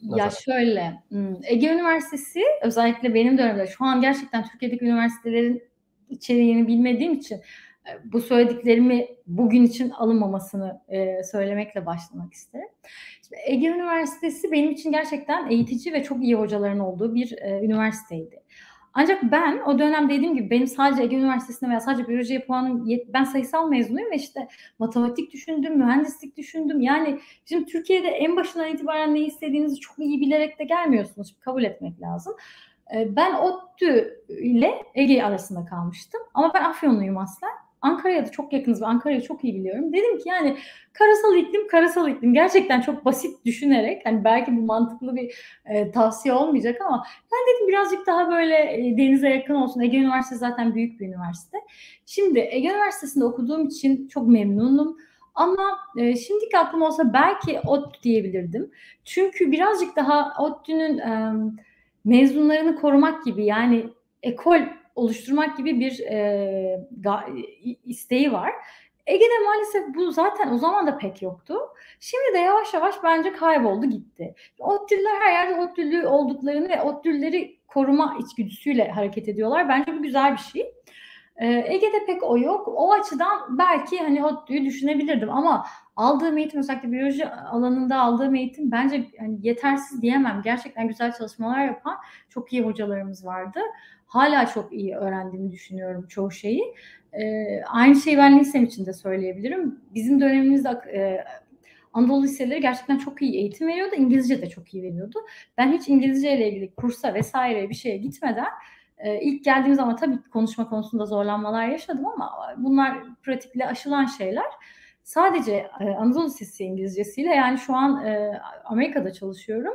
Nasıl? Ya şöyle, Ege Üniversitesi özellikle benim dönemde şu an gerçekten Türkiye'deki üniversitelerin içeriğini bilmediğim için bu söylediklerimi bugün için alınmamasını e, söylemekle başlamak isterim. Ege Üniversitesi benim için gerçekten eğitici ve çok iyi hocaların olduğu bir e, üniversiteydi. Ancak ben o dönem dediğim gibi benim sadece Ege Üniversitesi'nde veya sadece biyolojiye puanım ben sayısal mezunuyum ve işte matematik düşündüm, mühendislik düşündüm. Yani bizim Türkiye'de en başından itibaren ne istediğinizi çok iyi bilerek de gelmiyorsunuz. Kabul etmek lazım. Ee, ben ODTÜ ile Ege arasında kalmıştım. Ama ben Afyonluyum aslen. Ankara'ya da çok yakınız ve Ankara'yı çok iyi biliyorum. Dedim ki yani karasal iklim, karasal iklim. Gerçekten çok basit düşünerek hani belki bu mantıklı bir e, tavsiye olmayacak ama ben dedim birazcık daha böyle e, denize yakın olsun. Ege Üniversitesi zaten büyük bir üniversite. Şimdi Ege Üniversitesi'nde okuduğum için çok memnunum. Ama e, şimdiki aklım olsa belki ODTÜ diyebilirdim. Çünkü birazcık daha ODTÜ'nün e, mezunlarını korumak gibi yani ekol oluşturmak gibi bir e, isteği var. Ege'de maalesef bu zaten o zaman da pek yoktu. Şimdi de yavaş yavaş bence kayboldu gitti. ODTÜ'lüler her yerde ODTÜ'lü olduklarını ve ODTÜ'lüleri koruma içgüdüsüyle hareket ediyorlar. Bence bu güzel bir şey. Ee, Ege'de pek o yok. O açıdan belki hani ODTÜ'yü düşünebilirdim ama aldığım eğitim özellikle biyoloji alanında aldığım eğitim bence yani yetersiz diyemem. Gerçekten güzel çalışmalar yapan çok iyi hocalarımız vardı hala çok iyi öğrendiğimi düşünüyorum çoğu şeyi. E, aynı şeyi ben lisem için de söyleyebilirim. Bizim dönemimizde e, Anadolu liseleri gerçekten çok iyi eğitim veriyordu. İngilizce de çok iyi veriyordu. Ben hiç İngilizce ile ilgili kursa vesaire bir şeye gitmeden e, ilk geldiğim zaman tabii konuşma konusunda zorlanmalar yaşadım ama bunlar pratikle aşılan şeyler. Sadece e, Anadolu Lisesi İngilizcesiyle yani şu an e, Amerika'da çalışıyorum.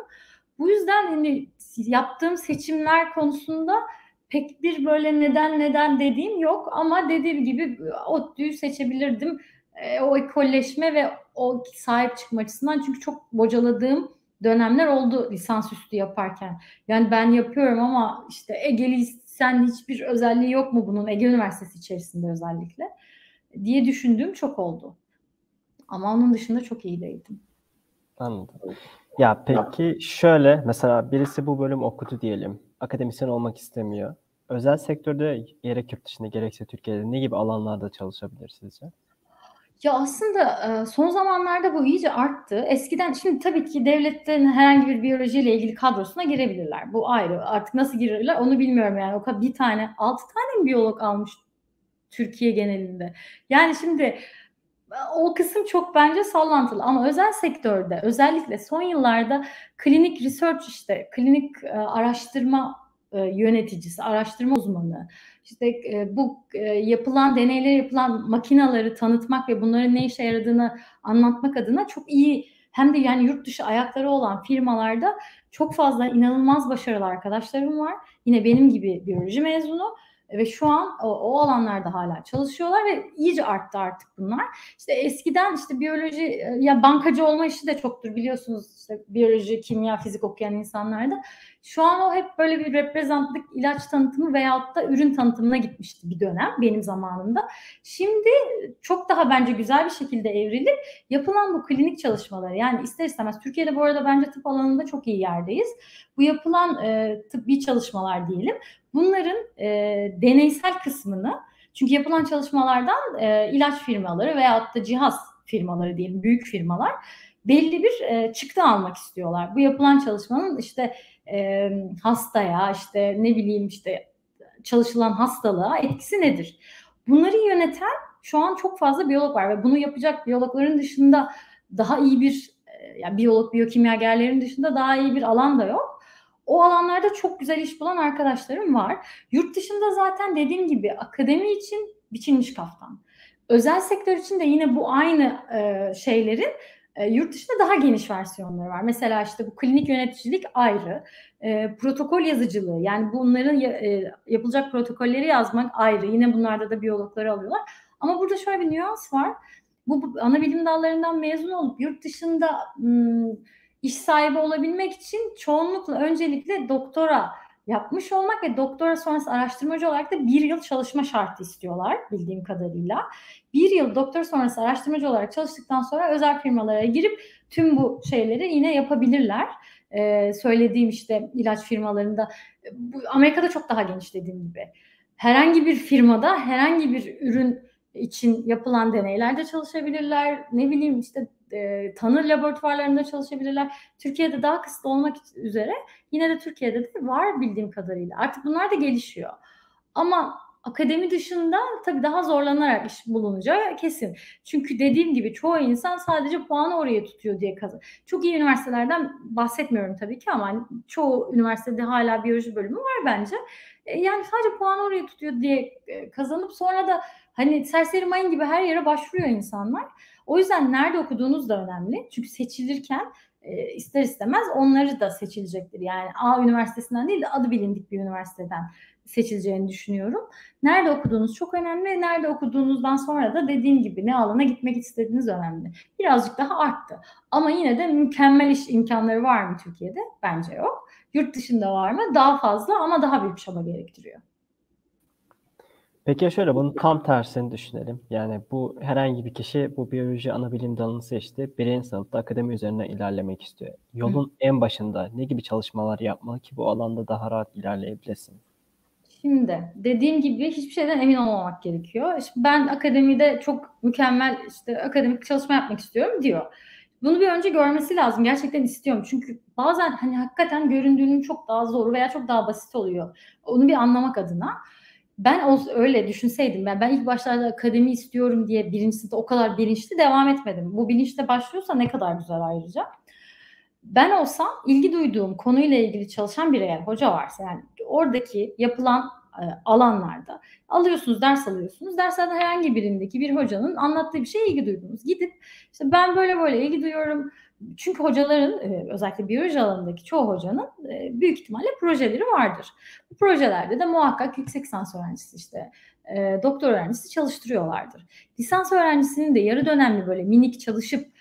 Bu yüzden hani yaptığım seçimler konusunda pek bir böyle neden neden dediğim yok ama dediğim gibi ODTÜ'yü seçebilirdim e, o ekolleşme ve o sahip çıkma açısından çünkü çok bocaladığım dönemler oldu lisansüstü yaparken. Yani ben yapıyorum ama işte Ege'li sen hiçbir özelliği yok mu bunun Ege Üniversitesi içerisinde özellikle diye düşündüğüm çok oldu. Ama onun dışında çok iyi değildim. Anladım. Ya peki şöyle mesela birisi bu bölüm okudu diyelim. Akademisyen olmak istemiyor. Özel sektörde gerek yurt dışında gerekse Türkiye'de ne gibi alanlarda çalışabilir sizce? Ya aslında son zamanlarda bu iyice arttı. Eskiden şimdi tabii ki devletten herhangi bir biyolojiyle ilgili kadrosuna girebilirler. Bu ayrı. Artık nasıl girirler onu bilmiyorum yani. O kadar bir tane, altı tane mi biyolog almış Türkiye genelinde? Yani şimdi o kısım çok bence sallantılı ama özel sektörde özellikle son yıllarda klinik research işte klinik araştırma yöneticisi, araştırma uzmanı, işte e, bu e, yapılan deneyleri yapılan makinaları tanıtmak ve bunların ne işe yaradığını anlatmak adına çok iyi hem de yani yurt dışı ayakları olan firmalarda çok fazla inanılmaz başarılı arkadaşlarım var. Yine benim gibi biyoloji mezunu ve şu an o, o alanlarda hala çalışıyorlar ve iyice arttı artık bunlar. İşte eskiden işte biyoloji e, ya bankacı olma işi de çoktur biliyorsunuz işte biyoloji, kimya, fizik okuyan insanlarda. Şu an o hep böyle bir reprezentlik ilaç tanıtımı veyahut da ürün tanıtımına gitmişti bir dönem benim zamanımda. Şimdi çok daha bence güzel bir şekilde evrilip yapılan bu klinik çalışmaları yani ister istemez Türkiye'de bu arada bence tıp alanında çok iyi yerdeyiz. Bu yapılan e, tıbbi çalışmalar diyelim bunların e, deneysel kısmını çünkü yapılan çalışmalardan e, ilaç firmaları veyahut da cihaz firmaları diyelim büyük firmalar belli bir e, çıktı almak istiyorlar. Bu yapılan çalışmanın işte e, hastaya işte ne bileyim işte çalışılan hastalığa etkisi nedir? Bunları yöneten şu an çok fazla biyolog var ve bunu yapacak biyologların dışında daha iyi bir yani biyolog, biyokimyagerlerin dışında daha iyi bir alan da yok. O alanlarda çok güzel iş bulan arkadaşlarım var. Yurt dışında zaten dediğim gibi akademi için biçilmiş kaftan. Özel sektör için de yine bu aynı e, şeylerin e, yurt dışında daha geniş versiyonları var. Mesela işte bu klinik yöneticilik ayrı. E, protokol yazıcılığı yani bunların e, yapılacak protokolleri yazmak ayrı. Yine bunlarda da biyologları alıyorlar. Ama burada şöyle bir nüans var. Bu, bu ana bilim dallarından mezun olup yurt dışında ım, iş sahibi olabilmek için çoğunlukla öncelikle doktora yapmış olmak ve doktora sonrası araştırmacı olarak da bir yıl çalışma şartı istiyorlar bildiğim kadarıyla. Bir yıl doktor sonrası araştırmacı olarak çalıştıktan sonra özel firmalara girip tüm bu şeyleri yine yapabilirler. Ee, söylediğim işte ilaç firmalarında bu, Amerika'da çok daha geniş dediğim gibi. Herhangi bir firmada herhangi bir ürün için yapılan deneylerde çalışabilirler. Ne bileyim işte e, tanı laboratuvarlarında çalışabilirler. Türkiye'de daha kısıtlı olmak üzere yine de Türkiye'de de var bildiğim kadarıyla. Artık bunlar da gelişiyor. Ama akademi dışında tabii daha zorlanarak iş bulunacağı kesin. Çünkü dediğim gibi çoğu insan sadece puanı oraya tutuyor diye kazan. Çok iyi üniversitelerden bahsetmiyorum tabii ki ama çoğu üniversitede hala biyoloji bölümü var bence. E, yani sadece puanı oraya tutuyor diye e, kazanıp sonra da hani serseri mayın gibi her yere başvuruyor insanlar. O yüzden nerede okuduğunuz da önemli. Çünkü seçilirken e, ister istemez onları da seçilecektir. Yani A üniversitesinden değil de adı bilindik bir üniversiteden seçileceğini düşünüyorum. Nerede okuduğunuz çok önemli. Nerede okuduğunuzdan sonra da dediğim gibi ne alana gitmek istediğiniz önemli. Birazcık daha arttı. Ama yine de mükemmel iş imkanları var mı Türkiye'de? Bence yok. Yurt dışında var mı? Daha fazla ama daha büyük çaba gerektiriyor. Peki şöyle bunun tam tersini düşünelim. Yani bu herhangi bir kişi bu biyoloji ana bilim dalını seçti. Birinci sınıfta akademi üzerine ilerlemek istiyor. Yolun Hı. en başında ne gibi çalışmalar yapmalı ki bu alanda daha rahat ilerleyebilesin? Şimdi dediğim gibi hiçbir şeyden emin olmamak gerekiyor. İşte ben akademide çok mükemmel işte akademik çalışma yapmak istiyorum diyor. Bunu bir önce görmesi lazım. Gerçekten istiyorum. Çünkü bazen hani hakikaten göründüğünün çok daha zor veya çok daha basit oluyor. Onu bir anlamak adına ben o, öyle düşünseydim ben, ben ilk başlarda akademi istiyorum diye birinci sınıfta o kadar bilinçli devam etmedim. Bu bilinçle başlıyorsa ne kadar güzel ayrıca. Ben olsam ilgi duyduğum konuyla ilgili çalışan bir eğer hoca varsa yani oradaki yapılan e, alanlarda alıyorsunuz, ders alıyorsunuz. Derslerde herhangi birindeki bir hocanın anlattığı bir şeye ilgi duydunuz. Gidip işte ben böyle böyle ilgi duyuyorum çünkü hocaların e, özellikle biyoloji alanındaki çoğu hocanın e, büyük ihtimalle projeleri vardır. Bu projelerde de muhakkak yüksek lisans öğrencisi işte e, doktor öğrencisi çalıştırıyorlardır. Lisans öğrencisinin de yarı dönemli böyle minik çalışıp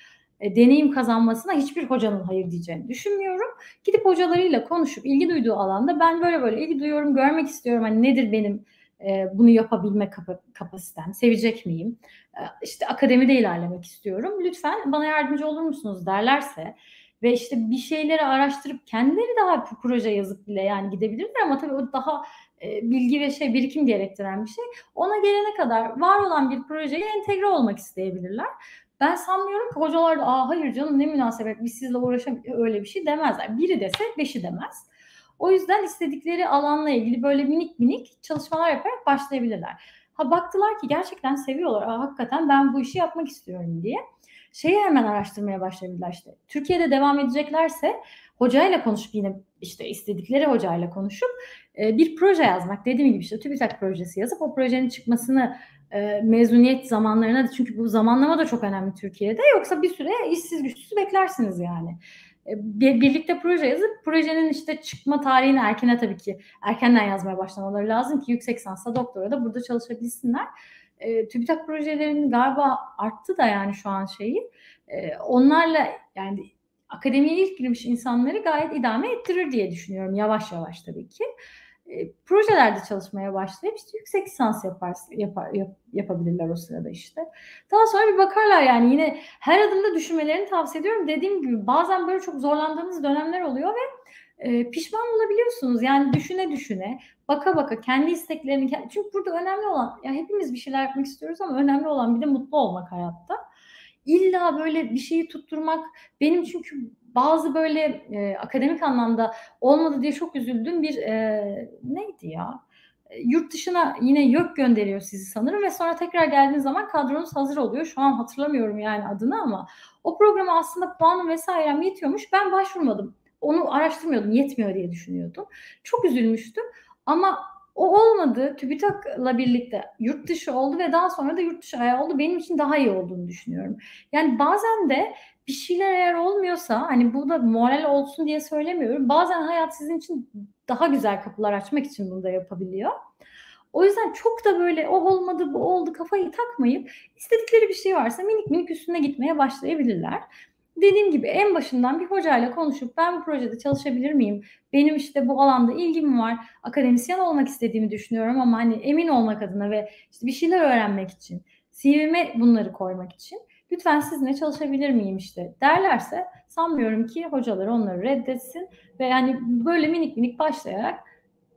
deneyim kazanmasına hiçbir hocanın hayır diyeceğini düşünmüyorum. Gidip hocalarıyla konuşup ilgi duyduğu alanda ben böyle böyle ilgi duyuyorum, görmek istiyorum. Hani nedir benim e, bunu yapabilme kap- kapasitem, sevecek miyim? E, işte akademide ilerlemek istiyorum. Lütfen bana yardımcı olur musunuz derlerse ve işte bir şeyleri araştırıp kendileri daha proje yazıp bile yani gidebilirler ama tabii o daha e, bilgi ve şey birikim gerektiren bir şey. Ona gelene kadar var olan bir projeye entegre olmak isteyebilirler. Ben sanmıyorum ki hocalar da Aa, hayır canım ne münasebet biz sizle uğraşamıyoruz öyle bir şey demezler. Biri dese beşi demez. O yüzden istedikleri alanla ilgili böyle minik minik çalışmalar yaparak başlayabilirler. Ha baktılar ki gerçekten seviyorlar. Aa, hakikaten ben bu işi yapmak istiyorum diye. Şeyi hemen araştırmaya başladılar işte. Türkiye'de devam edeceklerse hocayla konuşup yine işte istedikleri hocayla konuşup e, bir proje yazmak. Dediğim gibi işte TÜBİTAK projesi yazıp o projenin çıkmasını e, mezuniyet zamanlarına da çünkü bu zamanlama da çok önemli Türkiye'de. Yoksa bir süre işsiz güçsüz beklersiniz yani. E, birlikte proje yazıp projenin işte çıkma tarihini erkene tabii ki erkenden yazmaya başlamaları lazım ki yüksek lisansa doktora da burada çalışabilsinler. E, TÜBİTAK projelerinin galiba arttı da yani şu an şeyi. E, onlarla yani akademiye ilk girmiş insanları gayet idame ettirir diye düşünüyorum yavaş yavaş tabii ki. E, projelerde çalışmaya başlayıp işte yüksek lisans yapar, yapar yap, yapabilirler o sırada işte. Daha sonra bir bakarlar yani yine her adımda düşünmelerini tavsiye ediyorum. Dediğim gibi bazen böyle çok zorlandığınız dönemler oluyor ve e, pişman olabiliyorsunuz. Yani düşüne düşüne, baka baka kendi isteklerini çünkü burada önemli olan ya hepimiz bir şeyler yapmak istiyoruz ama önemli olan bir de mutlu olmak hayatta. İlla böyle bir şeyi tutturmak benim çünkü bazı böyle e, akademik anlamda olmadı diye çok üzüldüm bir e, neydi ya? E, yurt dışına yine YÖK gönderiyor sizi sanırım ve sonra tekrar geldiğiniz zaman kadronuz hazır oluyor. Şu an hatırlamıyorum yani adını ama o programa aslında puanım vesairem yetiyormuş. Ben başvurmadım. Onu araştırmıyordum. Yetmiyor diye düşünüyordum. Çok üzülmüştüm. Ama o olmadı. TÜBİTAK'la birlikte yurt dışı oldu ve daha sonra da yurt dışı ayağı oldu. Benim için daha iyi olduğunu düşünüyorum. Yani bazen de bir şeyler eğer olmuyorsa hani bu da moral olsun diye söylemiyorum. Bazen hayat sizin için daha güzel kapılar açmak için bunu da yapabiliyor. O yüzden çok da böyle o olmadı bu oldu kafayı takmayıp istedikleri bir şey varsa minik minik üstüne gitmeye başlayabilirler dediğim gibi en başından bir hocayla konuşup ben bu projede çalışabilir miyim? Benim işte bu alanda ilgim var. Akademisyen olmak istediğimi düşünüyorum ama hani emin olmak adına ve işte bir şeyler öğrenmek için, CV'me bunları koymak için lütfen sizinle çalışabilir miyim işte derlerse sanmıyorum ki hocalar onları reddetsin ve yani böyle minik minik başlayarak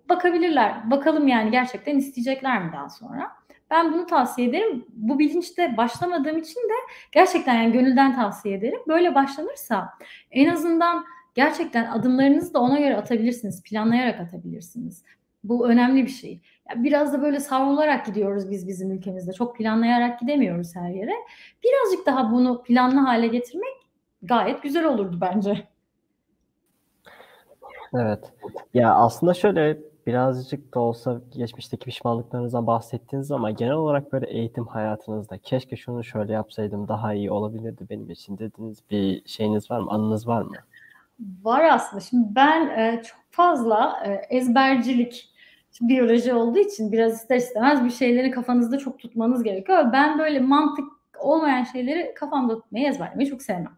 bakabilirler. Bakalım yani gerçekten isteyecekler mi daha sonra? Ben bunu tavsiye ederim. Bu bilinçte başlamadığım için de gerçekten yani gönülden tavsiye ederim. Böyle başlanırsa en azından gerçekten adımlarınızı da ona göre atabilirsiniz. Planlayarak atabilirsiniz. Bu önemli bir şey. Biraz da böyle savrularak gidiyoruz biz bizim ülkemizde. Çok planlayarak gidemiyoruz her yere. Birazcık daha bunu planlı hale getirmek gayet güzel olurdu bence. Evet. Ya aslında şöyle birazcık da olsa geçmişteki pişmanlıklarınızdan bahsettiğiniz ama genel olarak böyle eğitim hayatınızda keşke şunu şöyle yapsaydım daha iyi olabilirdi benim için dediğiniz bir şeyiniz var mı? Anınız var mı? Var aslında. Şimdi ben e, çok fazla e, ezbercilik biyoloji olduğu için biraz ister istemez bir şeyleri kafanızda çok tutmanız gerekiyor. Ben böyle mantık olmayan şeyleri kafamda tutmayı ezberlemeyi çok sevmem.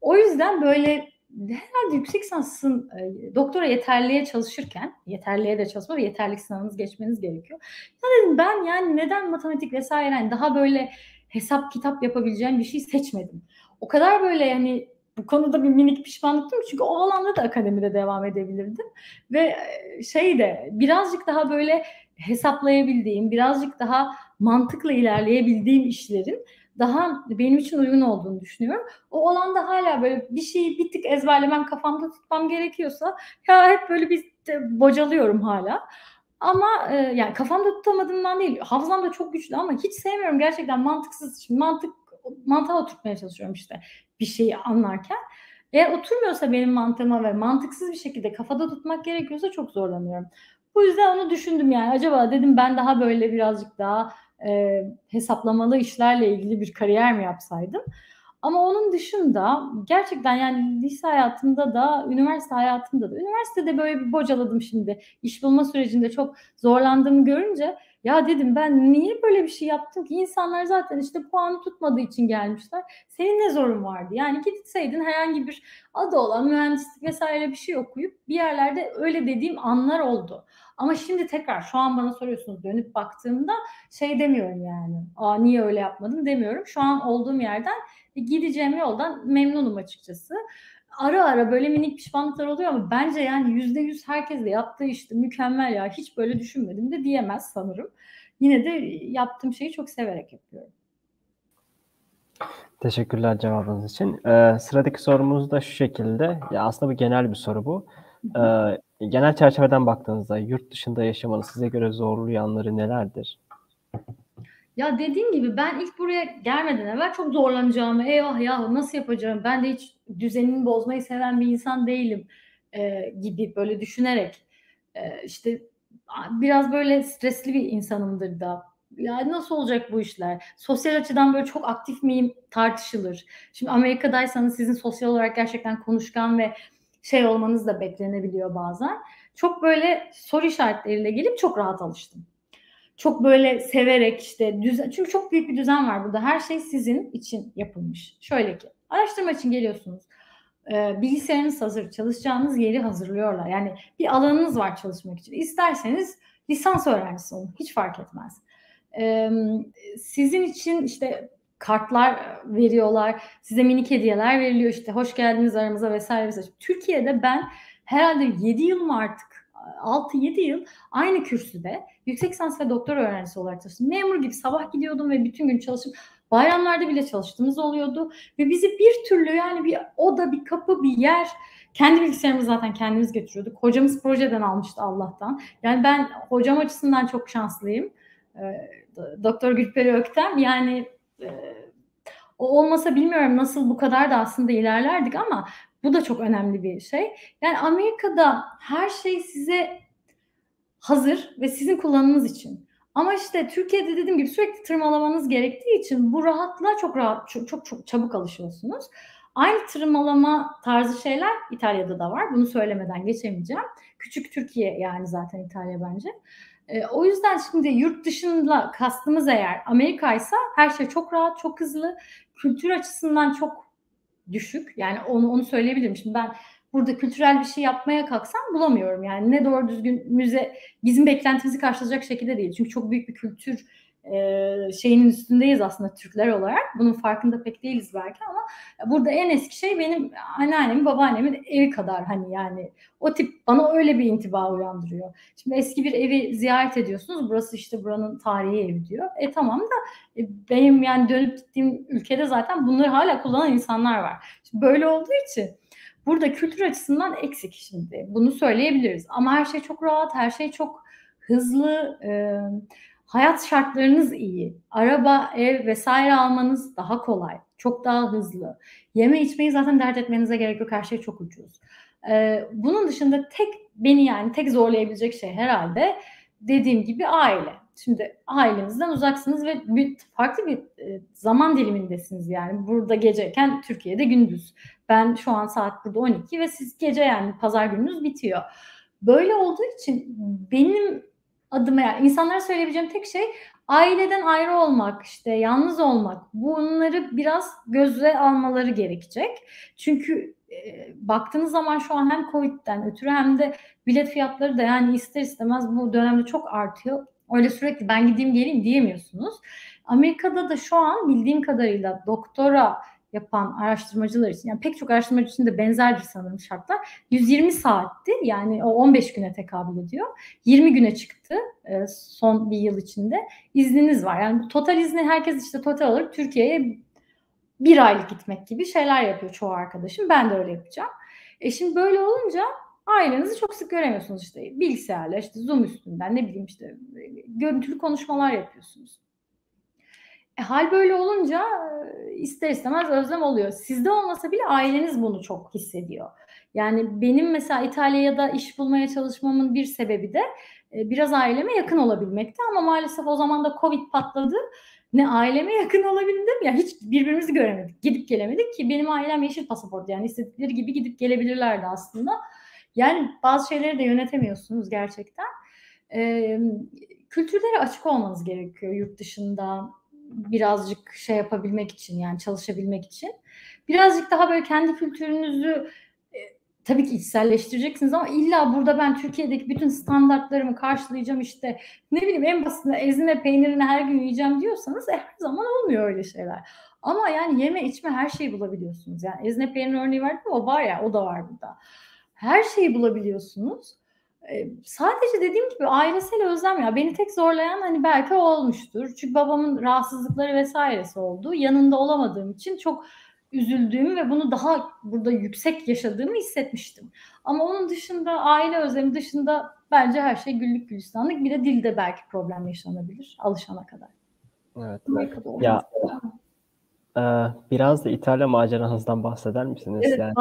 O yüzden böyle herhalde yüksek lisansın e, doktora yeterliğe çalışırken, yeterliğe de çalışma ve yeterlik sınavınız geçmeniz gerekiyor. Ya dedim ben yani neden matematik vesaire yani daha böyle hesap kitap yapabileceğim bir şey seçmedim. O kadar böyle yani bu konuda bir minik pişmanlık değil mi? Çünkü o alanda da akademide devam edebilirdim. Ve şey de birazcık daha böyle hesaplayabildiğim, birazcık daha mantıkla ilerleyebildiğim işlerin daha benim için uygun olduğunu düşünüyorum. O alanda hala böyle bir şeyi bir tık ezberlemem, kafamda tutmam gerekiyorsa ya hep böyle bir bocalıyorum hala. Ama e, yani kafamda tutamadığımdan değil. Hafızam da çok güçlü ama hiç sevmiyorum gerçekten mantıksız. Şimdi mantık mantığa oturtmaya çalışıyorum işte bir şeyi anlarken. Eğer oturmuyorsa benim mantığıma ve mantıksız bir şekilde kafada tutmak gerekiyorsa çok zorlanıyorum. Bu yüzden onu düşündüm yani. Acaba dedim ben daha böyle birazcık daha e, hesaplamalı işlerle ilgili bir kariyer mi yapsaydım? Ama onun dışında gerçekten yani lise hayatımda da, üniversite hayatımda da, üniversitede böyle bir bocaladım şimdi. İş bulma sürecinde çok zorlandığımı görünce Ya dedim ben niye böyle bir şey yaptım ki? İnsanlar zaten işte puanı tutmadığı için gelmişler. Senin ne zorun vardı? Yani gitseydin herhangi bir adı olan mühendislik vesaire bir şey okuyup bir yerlerde öyle dediğim anlar oldu. Ama şimdi tekrar şu an bana soruyorsunuz dönüp baktığımda şey demiyorum yani. Aa niye öyle yapmadım demiyorum. Şu an olduğum yerden gideceğim yoldan memnunum açıkçası ara ara böyle minik pişmanlıklar oluyor ama bence yani yüzde yüz herkes de yaptığı işte mükemmel ya hiç böyle düşünmedim de diyemez sanırım. Yine de yaptığım şeyi çok severek yapıyorum. Teşekkürler cevabınız için. Ee, sıradaki sorumuz da şu şekilde. Ya aslında bu genel bir soru bu. Ee, genel çerçeveden baktığınızda yurt dışında yaşamanın size göre zorlu yanları nelerdir? Ya dediğim gibi ben ilk buraya gelmeden evvel çok zorlanacağımı, eyvah ya nasıl yapacağım, ben de hiç düzenini bozmayı seven bir insan değilim e, gibi böyle düşünerek e, işte biraz böyle stresli bir insanımdır da. Ya nasıl olacak bu işler? Sosyal açıdan böyle çok aktif miyim tartışılır. Şimdi Amerika'daysanız sizin sosyal olarak gerçekten konuşkan ve şey olmanız da beklenebiliyor bazen. Çok böyle soru işaretleriyle gelip çok rahat alıştım çok böyle severek işte düzen çünkü çok büyük bir düzen var burada. Her şey sizin için yapılmış. Şöyle ki araştırma için geliyorsunuz. Ee, bilgisayarınız hazır, çalışacağınız yeri hazırlıyorlar. Yani bir alanınız var çalışmak için. İsterseniz lisans öğrencisi olun. Hiç fark etmez. Ee, sizin için işte kartlar veriyorlar. Size minik hediyeler veriliyor. İşte hoş geldiniz aramıza vesaire vesaire. Türkiye'de ben herhalde 7 yıl mı artık 6-7 yıl aynı kürsüde yüksek lisans ve doktor öğrencisi olarak çalıştım. Memur gibi sabah gidiyordum ve bütün gün çalışıp bayramlarda bile çalıştığımız oluyordu. Ve bizi bir türlü yani bir oda, bir kapı, bir yer kendi bilgisayarımızı zaten kendimiz götürüyorduk. Hocamız projeden almıştı Allah'tan. Yani ben hocam açısından çok şanslıyım. Ee, doktor Gülperi Öktem yani e, o olmasa bilmiyorum nasıl bu kadar da aslında ilerlerdik ama bu da çok önemli bir şey. Yani Amerika'da her şey size hazır ve sizin kullanımınız için. Ama işte Türkiye'de dediğim gibi sürekli tırmalamanız gerektiği için bu rahatlığa çok rahat, çok çok, çok çabuk alışıyorsunuz. Aynı tırmalama tarzı şeyler İtalya'da da var. Bunu söylemeden geçemeyeceğim. Küçük Türkiye yani zaten İtalya bence. E, o yüzden şimdi yurt dışında kastımız eğer Amerika ise her şey çok rahat, çok hızlı. Kültür açısından çok düşük. Yani onu onu söyleyebilirim. Şimdi ben burada kültürel bir şey yapmaya kalksam bulamıyorum. Yani ne doğru düzgün müze bizim beklentimizi karşılayacak şekilde değil. Çünkü çok büyük bir kültür e, şeyinin üstündeyiz aslında Türkler olarak. Bunun farkında pek değiliz belki ama burada en eski şey benim anneannemin, babaannemin evi kadar hani yani o tip bana öyle bir intiba uyandırıyor. Şimdi eski bir evi ziyaret ediyorsunuz. Burası işte buranın tarihi evi diyor. E tamam da e, benim yani dönüp gittiğim ülkede zaten bunları hala kullanan insanlar var. Şimdi böyle olduğu için burada kültür açısından eksik şimdi. Bunu söyleyebiliriz. Ama her şey çok rahat, her şey çok hızlı. E, hayat şartlarınız iyi. Araba, ev vesaire almanız daha kolay. Çok daha hızlı. Yeme içmeyi zaten dert etmenize gerek yok. Her şey çok ucuz. Ee, bunun dışında tek beni yani tek zorlayabilecek şey herhalde dediğim gibi aile. Şimdi ailenizden uzaksınız ve bir, farklı bir e, zaman dilimindesiniz yani. Burada geceyken Türkiye'de gündüz. Ben şu an saat burada 12 ve siz gece yani pazar gününüz bitiyor. Böyle olduğu için benim adıma yani insanlara söyleyebileceğim tek şey aileden ayrı olmak, işte yalnız olmak. Bunları biraz göze almaları gerekecek. Çünkü e, baktığınız zaman şu an hem Covid'den ötürü hem de bilet fiyatları da yani ister istemez bu dönemde çok artıyor. Öyle sürekli ben gideyim geleyim diyemiyorsunuz. Amerika'da da şu an bildiğim kadarıyla doktora yapan araştırmacılar için yani pek çok araştırmacı için de benzerdir sanırım şartlar. 120 saatti yani o 15 güne tekabül ediyor. 20 güne çıktı e, son bir yıl içinde. İzniniz var. Yani total izni herkes işte total olarak Türkiye'ye bir aylık gitmek gibi şeyler yapıyor çoğu arkadaşım. Ben de öyle yapacağım. E şimdi böyle olunca ailenizi çok sık göremiyorsunuz işte bilgisayarla işte Zoom üstünden ne bileyim işte görüntülü konuşmalar yapıyorsunuz. E, hal böyle olunca ister istemez özlem oluyor. Sizde olmasa bile aileniz bunu çok hissediyor. Yani benim mesela İtalya'da iş bulmaya çalışmamın bir sebebi de biraz aileme yakın olabilmekti ama maalesef o zaman da Covid patladı. Ne aileme yakın olabildim ya hiç birbirimizi göremedik. Gidip gelemedik ki benim ailem yeşil pasaport yani istedikleri gibi gidip gelebilirlerdi aslında. Yani bazı şeyleri de yönetemiyorsunuz gerçekten. Ee, kültürlere açık olmanız gerekiyor yurt dışında birazcık şey yapabilmek için yani çalışabilmek için. Birazcık daha böyle kendi kültürünüzü e, tabii ki içselleştireceksiniz ama illa burada ben Türkiye'deki bütün standartlarımı karşılayacağım işte ne bileyim en basitinde ezine peynirini her gün yiyeceğim diyorsanız e, her zaman olmuyor öyle şeyler. Ama yani yeme içme her şeyi bulabiliyorsunuz. Yani ezine peynir örneği verdim o var ya o da var burada. Her şeyi bulabiliyorsunuz. Sadece dediğim gibi ailesel özlem ya beni tek zorlayan hani belki olmuştur. Çünkü babamın rahatsızlıkları vesairesi oldu. Yanında olamadığım için çok üzüldüğümü ve bunu daha burada yüksek yaşadığımı hissetmiştim. Ama onun dışında aile özlemi dışında bence her şey güllük gülistanlık. Bir de dilde belki problem yaşanabilir alışana kadar. Evet. Ya e, biraz da İtalya maceranızdan bahseder misiniz? Evet, yani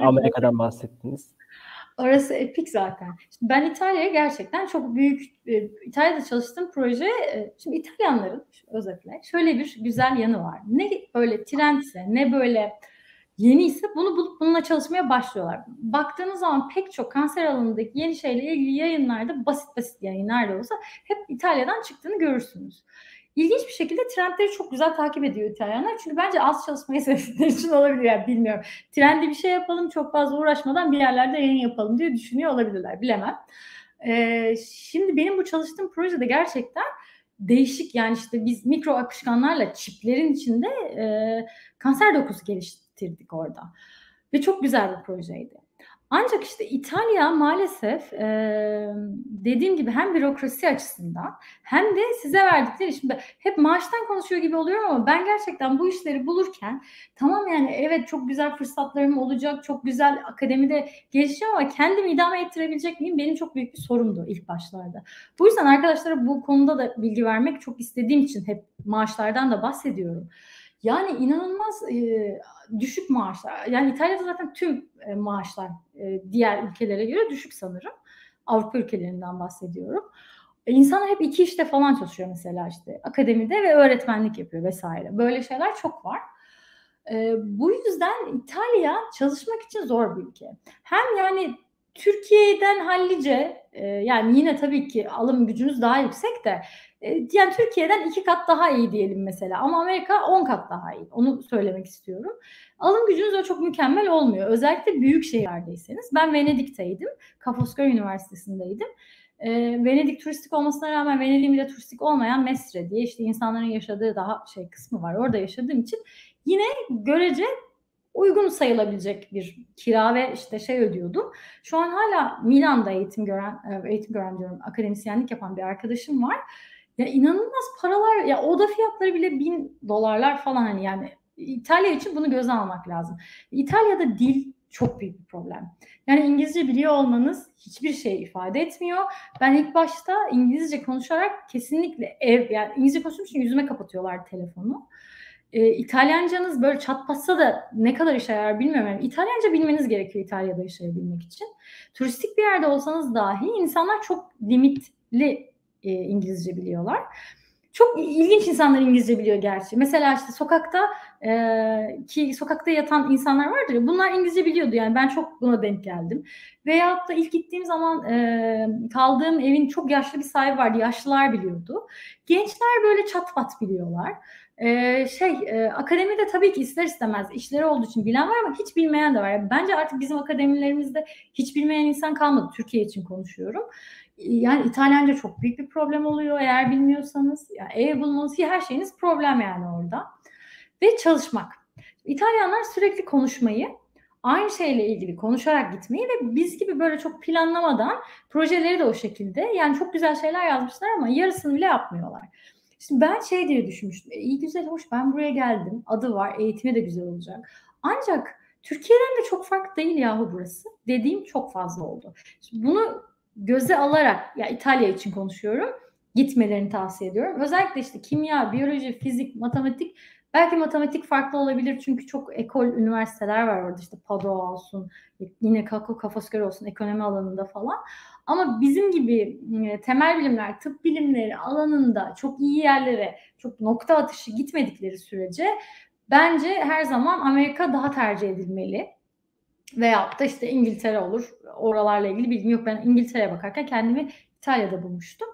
Amerika'dan bahsettiniz. Orası epik zaten. Şimdi ben İtalya'ya gerçekten çok büyük, e, İtalya'da çalıştığım proje, e, şimdi İtalyanların özellikle şöyle bir güzel yanı var. Ne böyle trendse, ne böyle yeni ise bunu bulup bununla çalışmaya başlıyorlar. Baktığınız zaman pek çok kanser alanındaki yeni şeyle ilgili yayınlarda basit basit yayınlar da olsa hep İtalya'dan çıktığını görürsünüz. İlginç bir şekilde trendleri çok güzel takip ediyor İtalyanlar. Çünkü bence az çalışmayı sevdikleri için olabilir. Yani bilmiyorum. Trendi bir şey yapalım çok fazla uğraşmadan bir yerlerde yayın yapalım diye düşünüyor olabilirler. Bilemem. Ee, şimdi benim bu çalıştığım projede gerçekten değişik yani işte biz mikro akışkanlarla çiplerin içinde e, kanser dokusu geliştirdik orada. Ve çok güzel bir projeydi. Ancak işte İtalya maalesef e, dediğim gibi hem bürokrasi açısından hem de size verdikleri şimdi hep maaştan konuşuyor gibi oluyorum ama ben gerçekten bu işleri bulurken tamam yani evet çok güzel fırsatlarım olacak, çok güzel akademide gelişeceğim ama kendimi idame ettirebilecek miyim? Benim çok büyük bir sorumdu ilk başlarda. Bu yüzden arkadaşlara bu konuda da bilgi vermek çok istediğim için hep maaşlardan da bahsediyorum. Yani inanılmaz e, düşük maaşlar. Yani İtalya'da zaten tüm e, maaşlar e, diğer ülkelere göre düşük sanırım. Avrupa ülkelerinden bahsediyorum. E, insanlar hep iki işte falan çalışıyor mesela işte akademide ve öğretmenlik yapıyor vesaire. Böyle şeyler çok var. E, bu yüzden İtalya çalışmak için zor bir ülke. Hem yani Türkiye'den hallice e, yani yine tabii ki alım gücünüz daha yüksek de e, yani Türkiye'den iki kat daha iyi diyelim mesela ama Amerika on kat daha iyi. Onu söylemek istiyorum. Alım gücünüz o çok mükemmel olmuyor. Özellikle büyük şehirlerdeyseniz. Ben Venedik'teydim. Kafosköy Üniversitesi'ndeydim. E, Venedik turistik olmasına rağmen Venedik'in bile turistik olmayan Mestre diye işte insanların yaşadığı daha şey kısmı var. Orada yaşadığım için yine görece uygun sayılabilecek bir kira ve işte şey ödüyordum. Şu an hala Milan'da eğitim gören, e, eğitim gören diyorum, akademisyenlik yapan bir arkadaşım var. Ya inanılmaz paralar, ya oda fiyatları bile bin dolarlar falan hani yani İtalya için bunu göze almak lazım. İtalya'da dil çok büyük bir problem. Yani İngilizce biliyor olmanız hiçbir şey ifade etmiyor. Ben ilk başta İngilizce konuşarak kesinlikle ev yani İngilizce konuştuğum için yüzüme kapatıyorlar telefonu. E, İtalyancanız böyle çatpatsa da ne kadar işe yarar bilmiyorum. Yani İtalyanca bilmeniz gerekiyor İtalya'da yaşayabilmek için. Turistik bir yerde olsanız dahi insanlar çok limitli e, İngilizce biliyorlar. Çok ilginç insanlar İngilizce biliyor gerçi. Mesela işte sokakta e, ki sokakta yatan insanlar vardır ya bunlar İngilizce biliyordu yani ben çok buna denk geldim. Veyahut da ilk gittiğim zaman e, kaldığım evin çok yaşlı bir sahibi vardı. Yaşlılar biliyordu. Gençler böyle çat pat biliyorlar. Ee, şey e, akademide tabii ki ister istemez işleri olduğu için bilen var ama hiç bilmeyen de var. Bence artık bizim akademilerimizde hiç bilmeyen insan kalmadı. Türkiye için konuşuyorum. Yani İtalyanca çok büyük bir problem oluyor eğer bilmiyorsanız. Yani ev bulmanız her şeyiniz problem yani orada. Ve çalışmak. İtalyanlar sürekli konuşmayı aynı şeyle ilgili konuşarak gitmeyi ve biz gibi böyle çok planlamadan projeleri de o şekilde yani çok güzel şeyler yazmışlar ama yarısını bile yapmıyorlar. Şimdi ben şey diye düşünmüştüm. E, iyi güzel hoş ben buraya geldim. Adı var. Eğitimi de güzel olacak. Ancak Türkiye'den de çok farklı değil yahu burası. Dediğim çok fazla oldu. Şimdi bunu göze alarak ya İtalya için konuşuyorum. Gitmelerini tavsiye ediyorum. Özellikle işte kimya, biyoloji, fizik, matematik Belki matematik farklı olabilir çünkü çok ekol üniversiteler var orada işte Padua olsun, yine Kako Kafaskör olsun ekonomi alanında falan. Ama bizim gibi e, temel bilimler, tıp bilimleri alanında çok iyi yerlere, çok nokta atışı gitmedikleri sürece bence her zaman Amerika daha tercih edilmeli. Veyahut da işte İngiltere olur. Oralarla ilgili bilgim yok. Ben İngiltere'ye bakarken kendimi İtalya'da bulmuştum.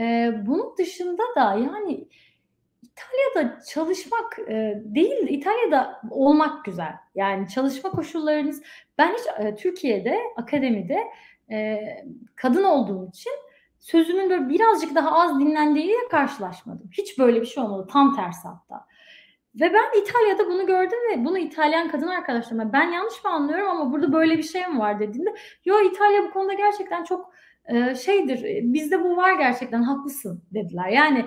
E, bunun dışında da yani İtalya'da çalışmak e, değil, İtalya'da olmak güzel. Yani çalışma koşullarınız, ben hiç e, Türkiye'de, akademide e, kadın olduğum için sözümün böyle birazcık daha az dinlendiğiyle karşılaşmadım. Hiç böyle bir şey olmadı. Tam tersi hatta. Ve ben İtalya'da bunu gördüm ve bunu İtalyan kadın arkadaşlarıma ben yanlış mı anlıyorum ama burada böyle bir şey mi var dediğinde yo İtalya bu konuda gerçekten çok e, şeydir bizde bu var gerçekten haklısın dediler. Yani e,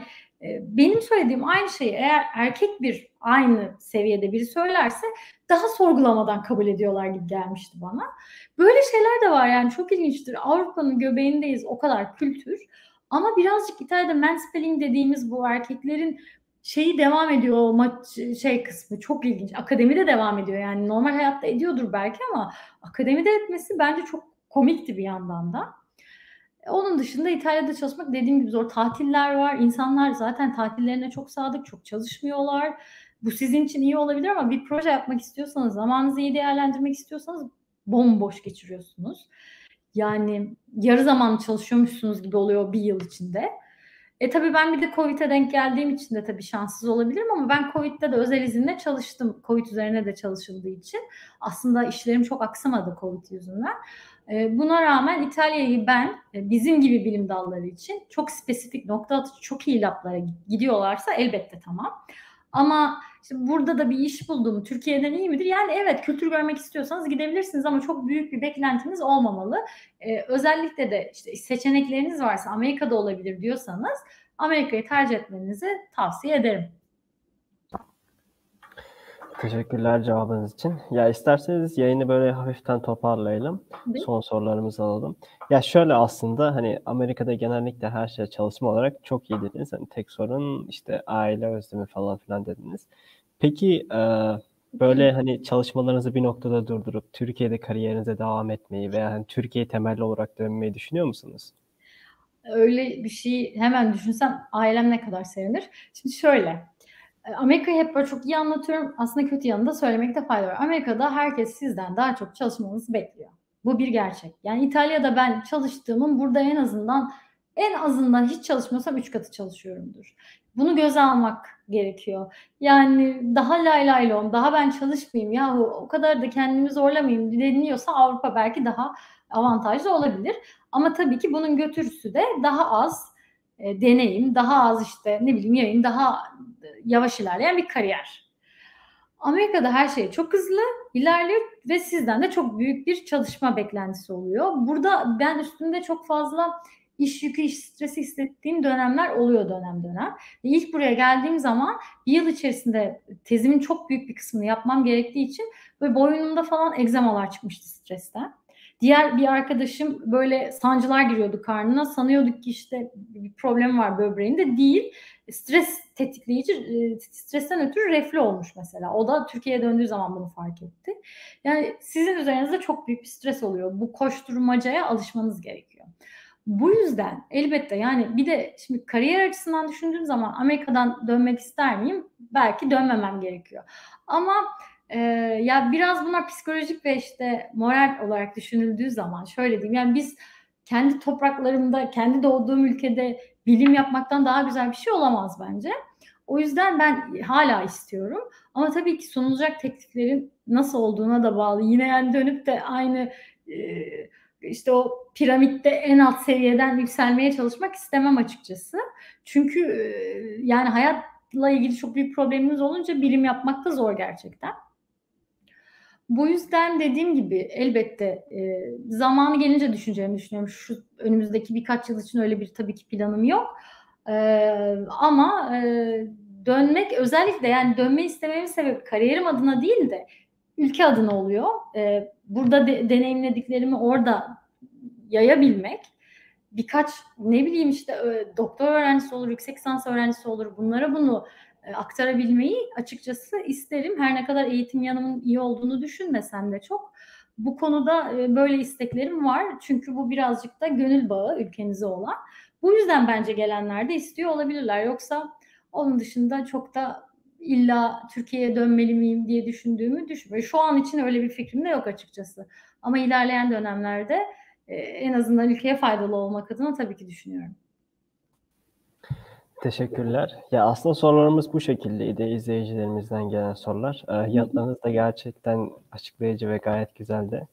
benim söylediğim aynı şeyi eğer erkek bir aynı seviyede biri söylerse daha sorgulamadan kabul ediyorlar gibi gelmişti bana. Böyle şeyler de var yani çok ilginçtir. Avrupa'nın göbeğindeyiz o kadar kültür. Ama birazcık İtalya'da mansplaining dediğimiz bu erkeklerin şeyi devam ediyor o maç şey kısmı çok ilginç. Akademide devam ediyor yani normal hayatta ediyordur belki ama akademide etmesi bence çok komikti bir yandan da. Onun dışında İtalya'da çalışmak dediğim gibi zor. Tatiller var. İnsanlar zaten tatillerine çok sadık, çok çalışmıyorlar. Bu sizin için iyi olabilir ama bir proje yapmak istiyorsanız, zamanınızı iyi değerlendirmek istiyorsanız bomboş geçiriyorsunuz. Yani yarı zaman çalışıyormuşsunuz gibi oluyor bir yıl içinde. E tabii ben bir de Covid'e denk geldiğim için de tabii şanssız olabilirim ama ben Covid'de de özel izinle çalıştım. Covid üzerine de çalışıldığı için. Aslında işlerim çok aksamadı Covid yüzünden. E, buna rağmen İtalya'yı ben e, bizim gibi bilim dalları için çok spesifik nokta atışı çok iyi lablara gidiyorlarsa elbette tamam. Ama işte burada da bir iş buldum. Türkiye'den iyi midir? Yani evet kültür görmek istiyorsanız gidebilirsiniz ama çok büyük bir beklentiniz olmamalı. Ee, özellikle de işte seçenekleriniz varsa Amerika'da olabilir diyorsanız Amerika'yı tercih etmenizi tavsiye ederim. Teşekkürler cevabınız için. Ya isterseniz yayını böyle hafiften toparlayalım. Değil? Son sorularımızı alalım. Ya şöyle aslında hani Amerika'da genellikle her şey çalışma olarak çok iyi dediniz. Hani tek sorun işte aile özlemi falan filan dediniz. Peki e, böyle hani çalışmalarınızı bir noktada durdurup Türkiye'de kariyerinize devam etmeyi veya hani Türkiye temelli olarak dönmeyi düşünüyor musunuz? Öyle bir şey hemen düşünsem ailem ne kadar sevinir. Şimdi şöyle Amerika'yı hep böyle çok iyi anlatıyorum. Aslında kötü yanında söylemekte fayda var. Amerika'da herkes sizden daha çok çalışmanızı bekliyor. Bu bir gerçek. Yani İtalya'da ben çalıştığımın burada en azından en azından hiç çalışmıyorsam 3 katı çalışıyorumdur. Bunu göze almak gerekiyor. Yani daha lay lay lom, daha ben çalışmayayım ya o kadar da kendimi zorlamayayım deniliyorsa Avrupa belki daha avantajlı olabilir. Ama tabii ki bunun götürüsü de daha az e, deneyim, daha az işte ne bileyim yayın, daha yavaş ilerleyen bir kariyer. Amerika'da her şey çok hızlı ilerliyor ve sizden de çok büyük bir çalışma beklentisi oluyor. Burada ben üstünde çok fazla iş yükü, iş stresi hissettiğim dönemler oluyor dönem dönem. Ve ilk buraya geldiğim zaman bir yıl içerisinde tezimin çok büyük bir kısmını yapmam gerektiği için ve boynumda falan egzamalar çıkmıştı stresten. Diğer bir arkadaşım böyle sancılar giriyordu karnına. Sanıyorduk ki işte bir problem var böbreğinde. Değil. Stres tetikleyici, e, stresten ötürü reflü olmuş mesela. O da Türkiye'ye döndüğü zaman bunu fark etti. Yani sizin üzerinizde çok büyük bir stres oluyor. Bu koşturmacaya alışmanız gerekiyor. Bu yüzden elbette yani bir de şimdi kariyer açısından düşündüğüm zaman Amerika'dan dönmek ister miyim? Belki dönmemem gerekiyor. Ama ee, ya biraz bunlar psikolojik ve işte moral olarak düşünüldüğü zaman şöyle diyeyim yani biz kendi topraklarımda, kendi doğduğum ülkede bilim yapmaktan daha güzel bir şey olamaz bence. O yüzden ben hala istiyorum. Ama tabii ki sunulacak tekliflerin nasıl olduğuna da bağlı. Yine yani dönüp de aynı e, işte o piramitte en alt seviyeden yükselmeye çalışmak istemem açıkçası. Çünkü e, yani hayatla ilgili çok büyük problemimiz olunca bilim yapmak da zor gerçekten. Bu yüzden dediğim gibi elbette e, zamanı gelince düşüneceğimi düşünüyorum. Şu önümüzdeki birkaç yıl için öyle bir tabii ki planım yok. E, ama e, dönmek özellikle yani dönmeyi istememin sebebi kariyerim adına değil de ülke adına oluyor. E, burada de, deneyimlediklerimi orada yayabilmek birkaç ne bileyim işte doktor öğrencisi olur, yüksek lisans öğrencisi olur. Bunlara bunu e, aktarabilmeyi açıkçası isterim. Her ne kadar eğitim yanımın iyi olduğunu düşünmesem de çok. Bu konuda e, böyle isteklerim var. Çünkü bu birazcık da gönül bağı ülkenize olan. Bu yüzden bence gelenler de istiyor olabilirler. Yoksa onun dışında çok da illa Türkiye'ye dönmeli miyim diye düşündüğümü düşünmüyorum. Şu an için öyle bir fikrim de yok açıkçası. Ama ilerleyen dönemlerde e, en azından ülkeye faydalı olmak adına tabii ki düşünüyorum. Teşekkürler. Ya aslında sorularımız bu şekildeydi. izleyicilerimizden gelen sorular. Ee, yanıtlarınız da gerçekten açıklayıcı ve gayet güzeldi.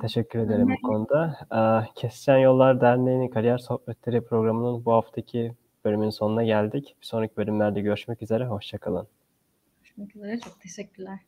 Teşekkür ederim bu konuda. Ee, Kesişen Yollar Derneği'nin Kariyer Sohbetleri programının bu haftaki bölümün sonuna geldik. Bir sonraki bölümlerde görüşmek üzere. Hoşçakalın. Görüşmek üzere. Çok teşekkürler.